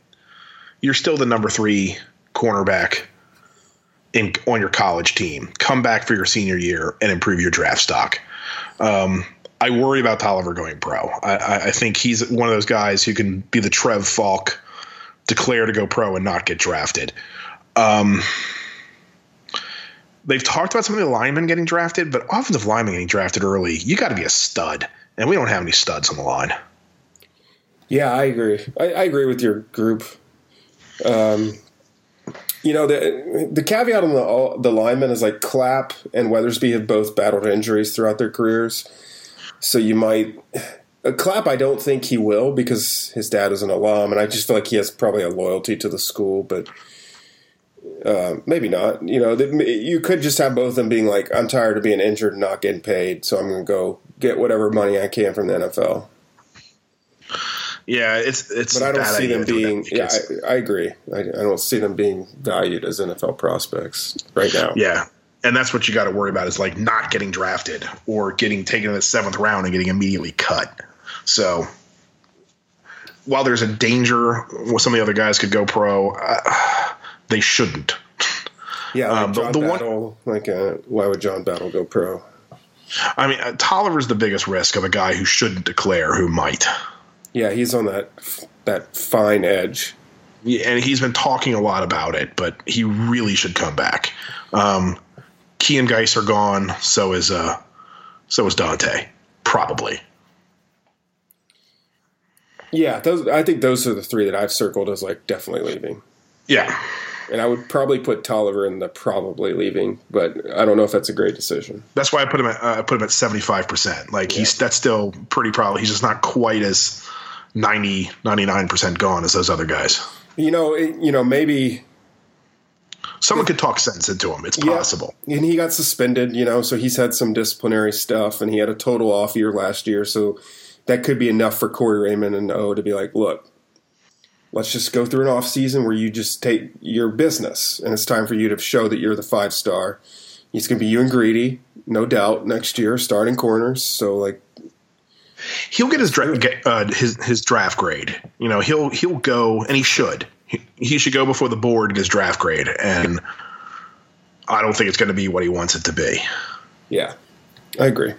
you're still the number 3 cornerback in on your college team. Come back for your senior year and improve your draft stock. Um, I worry about Toliver going pro. I, I, I think he's one of those guys who can be the Trev Faulk, declare to go pro and not get drafted. Um, they've talked about some of the linemen getting drafted, but offensive linemen getting drafted early, you got to be a stud, and we don't have any studs on the line. yeah, I agree. I, I agree with your group. Um, you know the the caveat on the the linemen is like Clapp and Weathersby have both battled injuries throughout their careers, so you might. Uh, Clapp, I don't think he will because his dad is an alum, and I just feel like he has probably a loyalty to the school, but uh, maybe not. You know, you could just have both of them being like, "I'm tired of being injured and not getting paid, so I'm going to go get whatever money I can from the NFL." Yeah, it's it's. But I don't see them to do that being. Yeah, I, I agree. I, I don't see them being valued as NFL prospects right now. Yeah. And that's what you got to worry about is like not getting drafted or getting taken in the seventh round and getting immediately cut. So while there's a danger some of the other guys could go pro, uh, they shouldn't. yeah. Like Um, the- the one- like, uh, why would John Battle go pro? I mean, uh, Toliver's the biggest risk of a guy who shouldn't declare who might. Yeah, he's on that that fine edge. Yeah, and he's been talking a lot about it, but he really should come back. Um, Key and Guice are gone. So is uh, so is Donte, probably. Yeah, those. I think those are the three that I've circled as like definitely leaving. Yeah. And I would probably put Toliver in the probably leaving, but I don't know if that's a great decision. That's why I put him at uh, I put him at seventy five percent. Like he's that's still pretty probably. He's just not quite as 90 99 percent gone as those other guys. You know, it, you know, maybe Someone could talk sense into him. It's Yeah. possible. And he got suspended, you know, so he's had some disciplinary stuff, and he had a total off year last year. So that could be enough for Corey Raymond and O to be like, look, let's just go through an off season where you just take your business, and it's time for you to show that you're the five star. It's going to be you and Greedy, no doubt, next year, starting corners. So like, He'll get his dra- get, uh, his his draft grade. You know, he'll he'll go and he should. He, he should go before the board in his draft grade, and I don't think it's going to be what he wants it to be. yeah, I agree.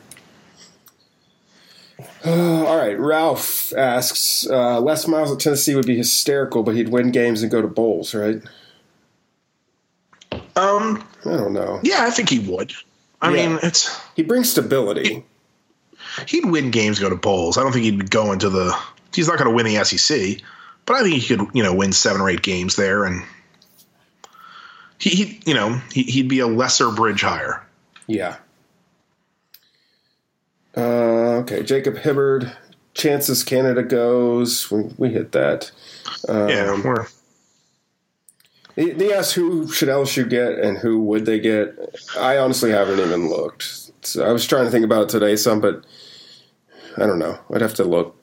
Uh, <sighs> all right, Ralph asks, uh, Les Miles at Tennessee would be hysterical, but he'd win games and go to bowls, right? Um, I don't know. yeah, I think he would. I Yeah. mean, it's He brings stability. he'd win games, go to bowls. I don't think he'd go into the. He's not going to win the SEC, but I think he could, you know, win seven or eight games there, and he, he you know, he, he'd be a lesser bridge hire. Yeah. Uh, okay, Jacob Hibbard. Chances Canada goes. We, we hit that. Um, yeah, we're, They, they asked who should LSU get and who would they get. I honestly haven't even looked. So I was trying to think about it today some, but I don't know. I'd have to look.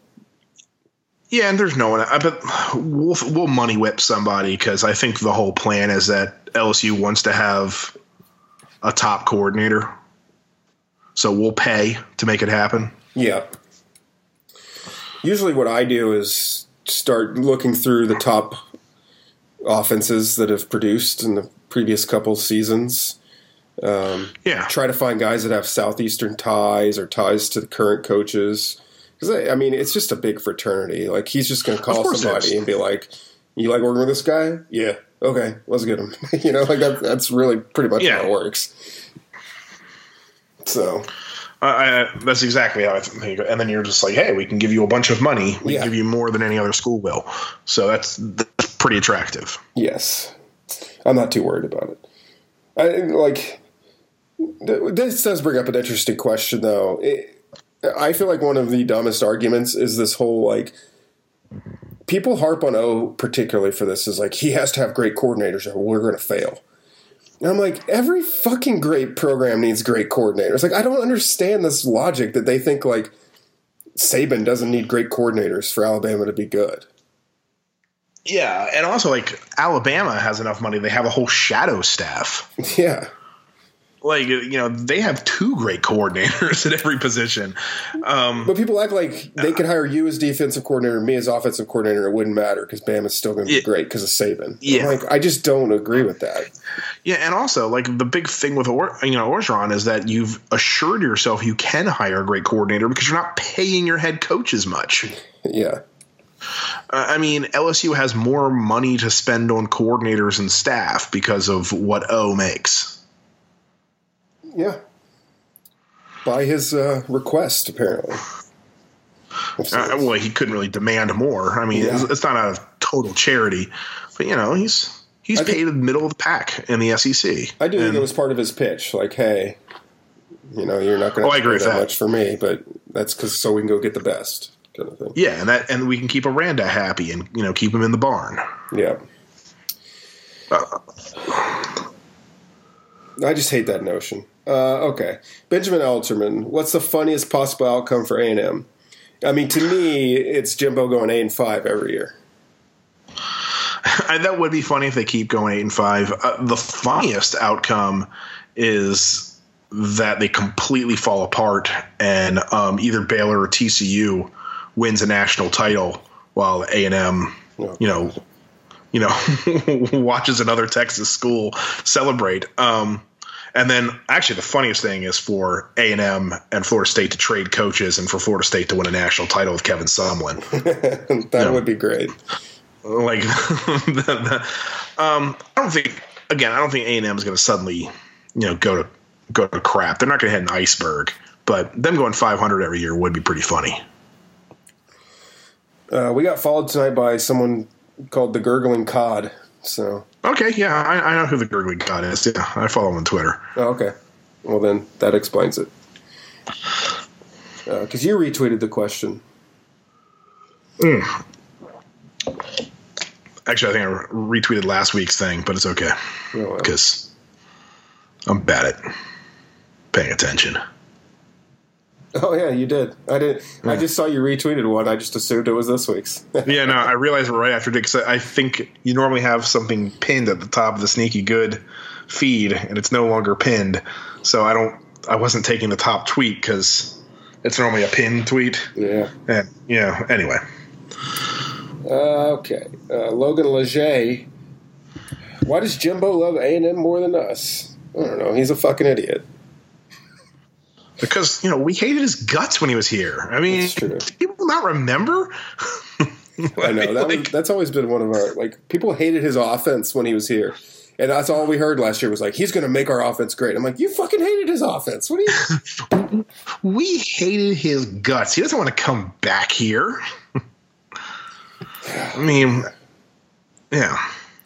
yeah, and there's no one. I bet we'll we'll money whip somebody because I think the whole plan is that LSU wants to have a top coordinator, so we'll pay to make it happen. Yeah. Usually, what I do is start looking through the top offenses that have produced in the previous couple seasons. Um, yeah, Try to find guys that have southeastern ties or ties to the current coaches. Because I, I mean, it's just a big fraternity. Like he's just going to call somebody and be like, "You like working with this guy? Yeah, okay, let's get him." <laughs> you know, like that, that's really pretty much Yeah. how it works. So I, I, that's exactly how I think. And then you're just like, hey, we can give you a bunch of money. We Yeah. can give you more than any other school will. So that's that's pretty attractive. Yes, I'm not too worried about it. I like th- this does bring up an interesting question, though. It, I feel like one of the dumbest arguments is this whole like people harp on O particularly for this is like he has to have great coordinators or we're going to fail. And I'm like, every fucking great program needs great coordinators. Like, I don't understand this logic that they think like Saban doesn't need great coordinators for Alabama to be good. Yeah, and also like Alabama has enough money; they have a whole shadow staff. <laughs> Yeah. Like you know, they have two great coordinators <laughs> at every position. Um, But people act like they could hire you as defensive coordinator, me as offensive coordinator. It wouldn't matter because Bam is still going to be Yeah. great because of Saban. Yeah. Like I just don't agree with that. yeah, and also like the big thing with or, you know Orgeron is that you've assured yourself you can hire a great coordinator because you're not paying your head coach as much. Yeah, Uh, I mean, LSU has more money to spend on coordinators and staff because of what O makes. Yeah. By his uh, request, apparently. Uh, well, he couldn't really demand more. I mean, Yeah. it's, it's not out of total charity, but you know, he's he's I paid in the middle of the pack in the SEC. I do think it was part of his pitch. Like, hey, you know, you're not going Oh, to I agree that, that. much for me, but that's because so we can go get the best kind of thing. Yeah, and that and we can keep Aranda happy and you know keep him in the barn. Yeah. Uh, I just hate that notion. Uh, okay, Benjamin Alterman. What's the funniest possible outcome for A and M? I mean, to me, it's Jimbo going eight and five every year. <laughs> That would be funny if they keep going eight and five. Uh, the funniest outcome is that they completely fall apart, and um, either Baylor or TCU wins a national title, while A and M, you know, you know, <laughs> watches another Texas school celebrate. Um, and then, actually, the funniest thing is for A and Florida State to trade coaches, and for Florida State to win a national title with Kevin Sumlin. <laughs> that would be great. like the, <laughs> the, um i don't think again i don't think a&m is going to suddenly you know go to go to crap they're not going to hit an iceberg but them going 500 every year would be pretty funny Uh, we got followed tonight by someone called the Gurgling Cod. So Okay, yeah, I, I know who the Gurgly God is. Yeah, I follow him on Twitter. Oh, okay. Well, then that explains it. Uh, because you retweeted the question. Hmm. Actually, I think I retweeted last week's thing, but it's okay Oh, because I'm bad at paying attention. Oh yeah, you did. I did. I just saw you retweeted one. I just assumed it was this week's. <laughs> Yeah, no, I realized right after because I think you normally have something pinned at the top of the sneaky good feed, and it's no longer pinned. So I don't. I wasn't taking the top tweet because it's normally a pinned tweet. yeah. And yeah. Anyway, Uh, okay. Uh, Logan Leger. Why does Jimbo love A and M more than us? I don't know. He's a fucking idiot. Because you know we hated his guts when he was here. I mean, people not remember? <laughs> I know that was, that's always been one of our like people hated his offense when he was here, and that's all we heard last year was like he's going to make our offense great. I'm like, you fucking hated his offense. What do you? <laughs> we hated his guts. He doesn't want to come back here. <laughs> I mean, yeah,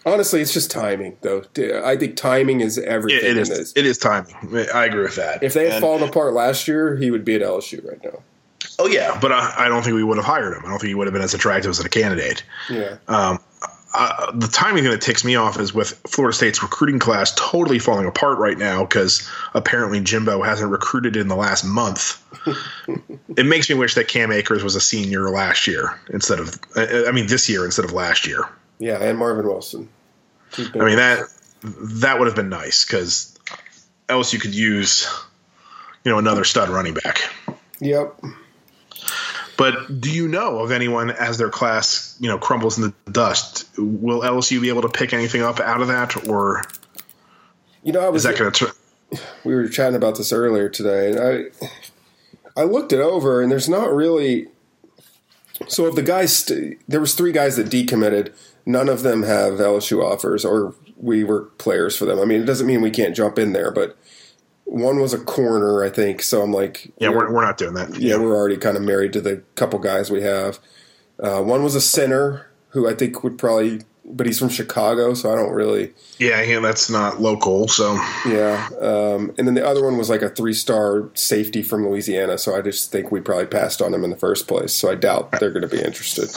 Honestly, it's just timing, though. I think timing is everything it in is. this. It is timing. I agree with that. If they had And- fallen apart last year, he would be at LSU right now. oh yeah, but I, I don't think we would have hired him. I don't think he would have been as attractive as a candidate. Yeah. Uh, the timing thing that ticks me off is with Florida State's recruiting class totally falling apart right now because apparently Jimbo hasn't recruited in the last month. <laughs> it makes me wish that Cam Akers was a senior last year instead of, I mean, this year instead of last year. Yeah, and Marvin Wilson. I mean that that would have been nice because else you could use, you know, another stud running back. Yep. But do you know of anyone as their class, you know, crumbles in the dust? Will LSU be able to pick anything up out of that, or You know, I was is that going to? we were chatting about this earlier today, and I I looked it over, and there's not really. So of the guys, st- there was three guys that decommitted. None of them have LSU offers, or we were players for them. I mean, it doesn't mean we can't jump in there, but one was a corner, I think. So I'm like, Yeah, we're, we're not doing that. yeah, we're already kind of married to the couple guys we have. Uh, one was a center who I think would probably, but he's from Chicago, so I don't really. yeah, yeah, that's not local. So Yeah, um, and then the other one was like a three-star safety from Louisiana. So I just think we probably passed on him in the first place. So I doubt they're going to be interested.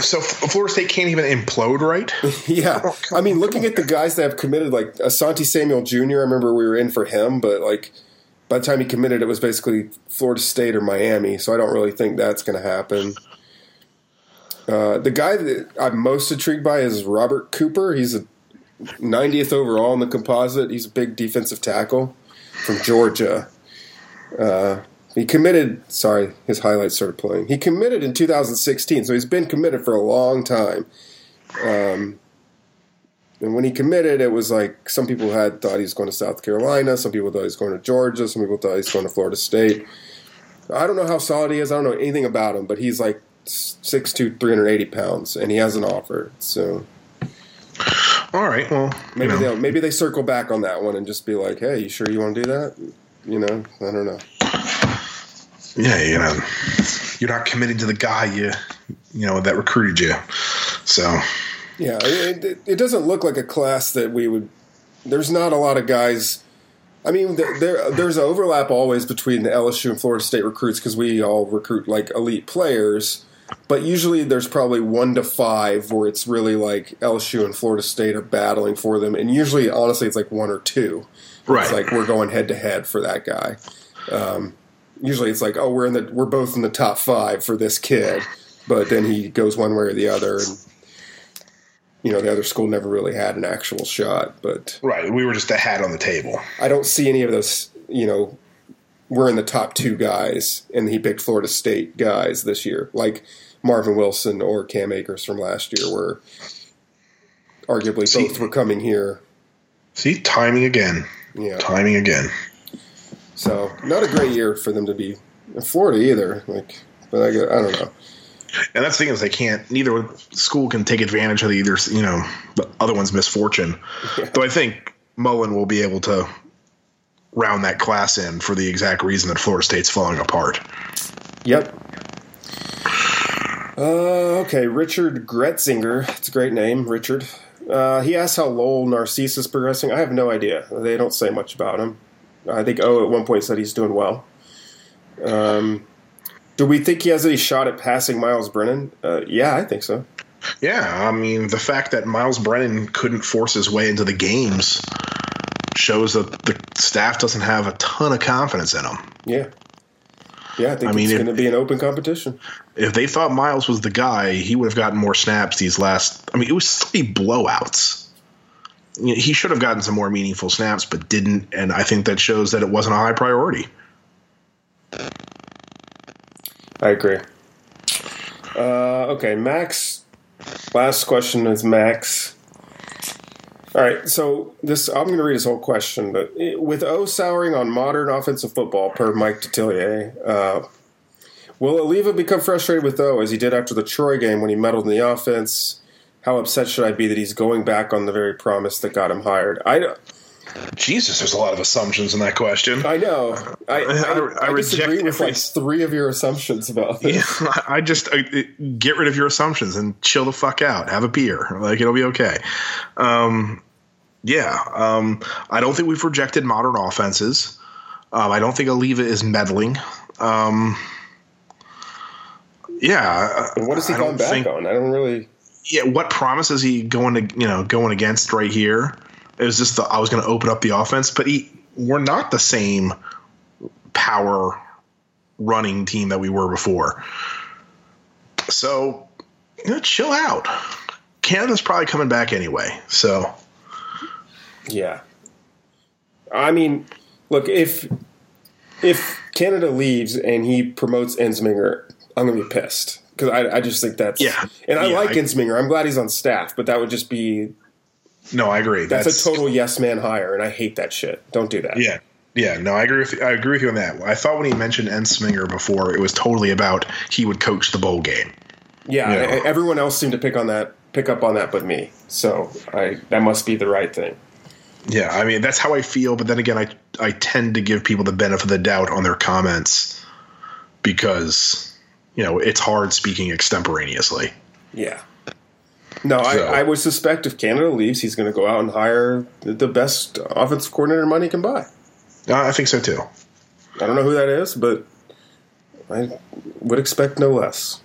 So Florida State can't even implode, right? <laughs> Yeah, I mean, looking at the guys that have committed, like Asante Samuel Jr. I remember we were in for him, but like by the time he committed, it was basically Florida State or Miami. So I don't really think that's going to happen. Uh, the guy that I'm most intrigued by is Robert Cooper. He's a 90th overall in the composite. He's a big defensive tackle from Georgia. Uh, he committed. Sorry, his highlights started playing. He committed in 2016, so he's been committed for a long time. Um, and when he committed, it was like some people had thought he was going to South Carolina, some people thought he was going to Georgia, some people thought he was going to Florida State. I don't know how solid he is. I don't know anything about him, but he's like 6'2", 380 pounds, and he has an offer. So All right. Well, you maybe know, they'll maybe they circle back on that one and just be like, "Hey, you sure you want to do that?" You know, I don't know. Yeah, you know, you're not committing to the guy you, you know, that recruited you. So Yeah, it, it, doesn't look like a class that we would. There's not a lot of guys. I mean, there there- there's an overlap always between the LSU and Florida State recruits because we all recruit like elite players. But usually, there's probably one to five where it's really like LSU and Florida State are battling for them, and usually, honestly, it's like one or two. right. It's like we're going head to head for that guy. Um, usually, it's like, oh, we're in the we're both in the top five for this kid, but then he goes one way or the other, and you know the other school never really had an actual shot. But right. We were just a hat on the table. I don't see any of those. You know, we're in the top two guys, and he picked Florida State guys this year, like Marvin Wilson or Cam Akers from last year, where arguably See- both were coming here. See, timing again. Yeah. Timing again. So not a great year for them to be in Florida either. Like, but I, I don't know. And that's the thing is they can't. Neither school can take advantage of the either. You know, the other one's misfortune. Though I think Mullen will be able to round that class in for the exact reason that Florida State's falling apart. Yep. Uh, okay, Richard Gretzinger. It's a great name, Richard. Uh, he asks how Lowell Narcisse is progressing. I have no idea. They don't say much about him. I think O at one point said he's doing well. Um, do we think he has any shot at passing Myles Brennan? Uh, yeah, I think so. Yeah, I mean, the fact that Myles Brennan couldn't force his way into the games shows that the staff doesn't have a ton of confidence in him. Yeah. Yeah, I think I mean, it's going to be an open competition. If they thought Myles was the guy, he would have gotten more snaps these last. I mean, it was three blowouts. You know, he should have gotten some more meaningful snaps, but didn't, and I think that shows that it wasn't a high priority. I agree. Uh, okay, Max. Last question is Max. All right, so this I'm going to read his whole question, but with O souring on modern offensive football, per Mike Detillier, uh, will Alleva become frustrated with O as he did after the Troy game when he meddled in the offense? How upset should I be that he's going back on the very promise that got him hired? I, don't. Jesus, there's a lot of assumptions in that question. I know. I, I, I I, reject disagree with every- like three of your assumptions about this. Yeah, <laughs> I just I, get rid of your assumptions and chill the fuck out. Have a beer, like it'll be okay. Um, yeah, um, I don't think we've rejected modern offenses. Um, I don't think Alleva is meddling. Um, yeah, What is he I going don't back think- on? I don't really. Yeah, what promise is he going to you know going against right here? It was just the, I was going to open up the offense, but he, we're not the same power running team that we were before. So, you know, chill out. Canada's probably coming back anyway. So, Yeah. I mean, look if if Canada leaves and he promotes Ensminger, I'm gonna be pissed because I, I just think that's Yeah. And I Yeah, like I- Ensminger. I'm glad he's on staff, but that would just be no, I agree. that's, a total yes man hire, and I hate that shit. Don't do that. Yeah. Yeah, no, I agree with I agree with you on that. I thought when he mentioned Ensminger before, it was totally about he would coach the bowl game. yeah. Yeah. e- Everyone else seemed to pick on that, pick up on that, but me. So I that must be the right thing. Yeah, I mean that's how I feel, but then again, I I tend to give people the benefit of the doubt on their comments because you know it's hard speaking extemporaneously. Yeah. No, So- I, I would suspect if Canada leaves, he's going to go out and hire the- best offensive coordinator money can buy. Uh, I think so too. I don't know who that is, but I would expect no less.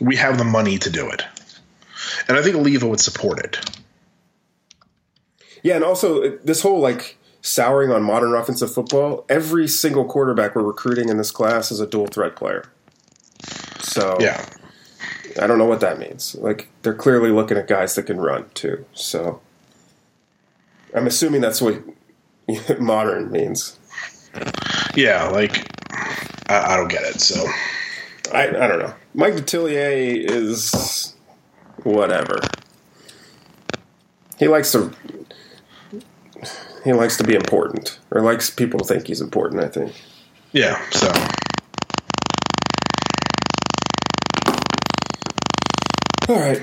We have the money to do it, and I think Alleva would support it. Yeah, and also this whole like souring on modern offensive football. Every single quarterback we're recruiting in this class is a dual threat player. So Yeah, I don't know what that means. Like they're clearly looking at guys that can run too. So I'm assuming that's what <laughs> modern means. yeah, like I, I don't get it. So I, I don't know. Mike Detillier is whatever. He likes to he likes to be important, or likes people to think he's important. I think. yeah, so All right,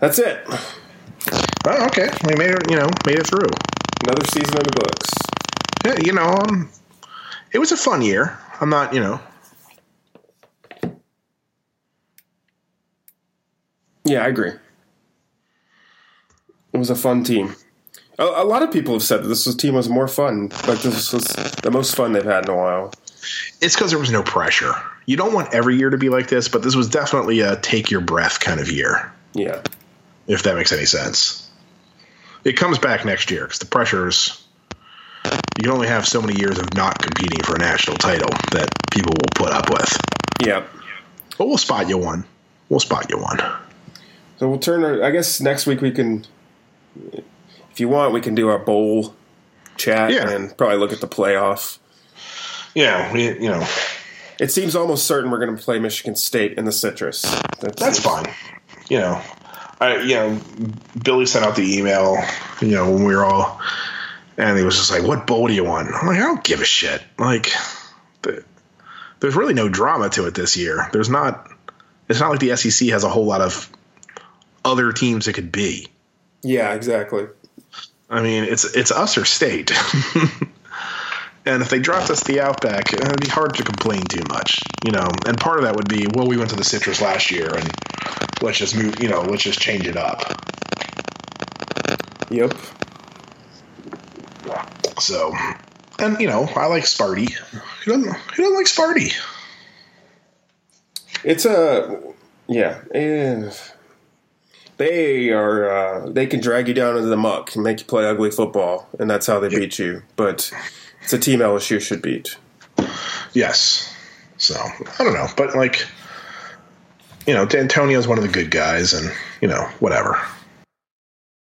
that's it. oh, okay, we made it. You know, made it through. Another season in the books. Yeah, you know, um, it was a fun year. I'm not, you know, Yeah, I agree. It was a fun team. A, a lot of people have said that this was, team was more fun. Like this was the most fun they've had in a while. it's because there was no pressure. You don't want every year to be like this, but this was definitely a take your breath kind of year, Yeah, if that makes any sense. It comes back next year because the pressures. You can only have so many years of not competing for a national title that people will put up with. yeah. But we'll spot you one. We'll spot you one. So we'll turn. Our, I guess next week we can, if you want, we can do our bowl chat Yeah. and probably look at the playoff. Yeah, we, you know, It seems almost certain we're going to play Michigan State in the Citrus. that's fine. You know, I you know, Billy sent out the email. You know, when we were all, and he was just like, "What bowl do you want?" I'm like, "I don't give a shit." Like, the, there's really no drama to it this year. There's not. It's not like the SEC has a whole lot of other teams it could be. Yeah, exactly. I mean, it's it's us or state. <laughs> And if they dropped us the Outback, it'd be hard to complain too much, you know. And part of that would be, well, we went to the Citrus last year, and let's just move, you know, let's just change it up. Yep. So, and you know, I like Sparty. Who doesn't? Who doesn't like Sparty? It's a yeah. eh, they are uh, they can drag you down into the muck and make you play ugly football, and that's how they beat you. But it's a team LSU should beat. Yes. So I don't know, but like, you know, D'Antonio's one of the good guys, and you know, whatever.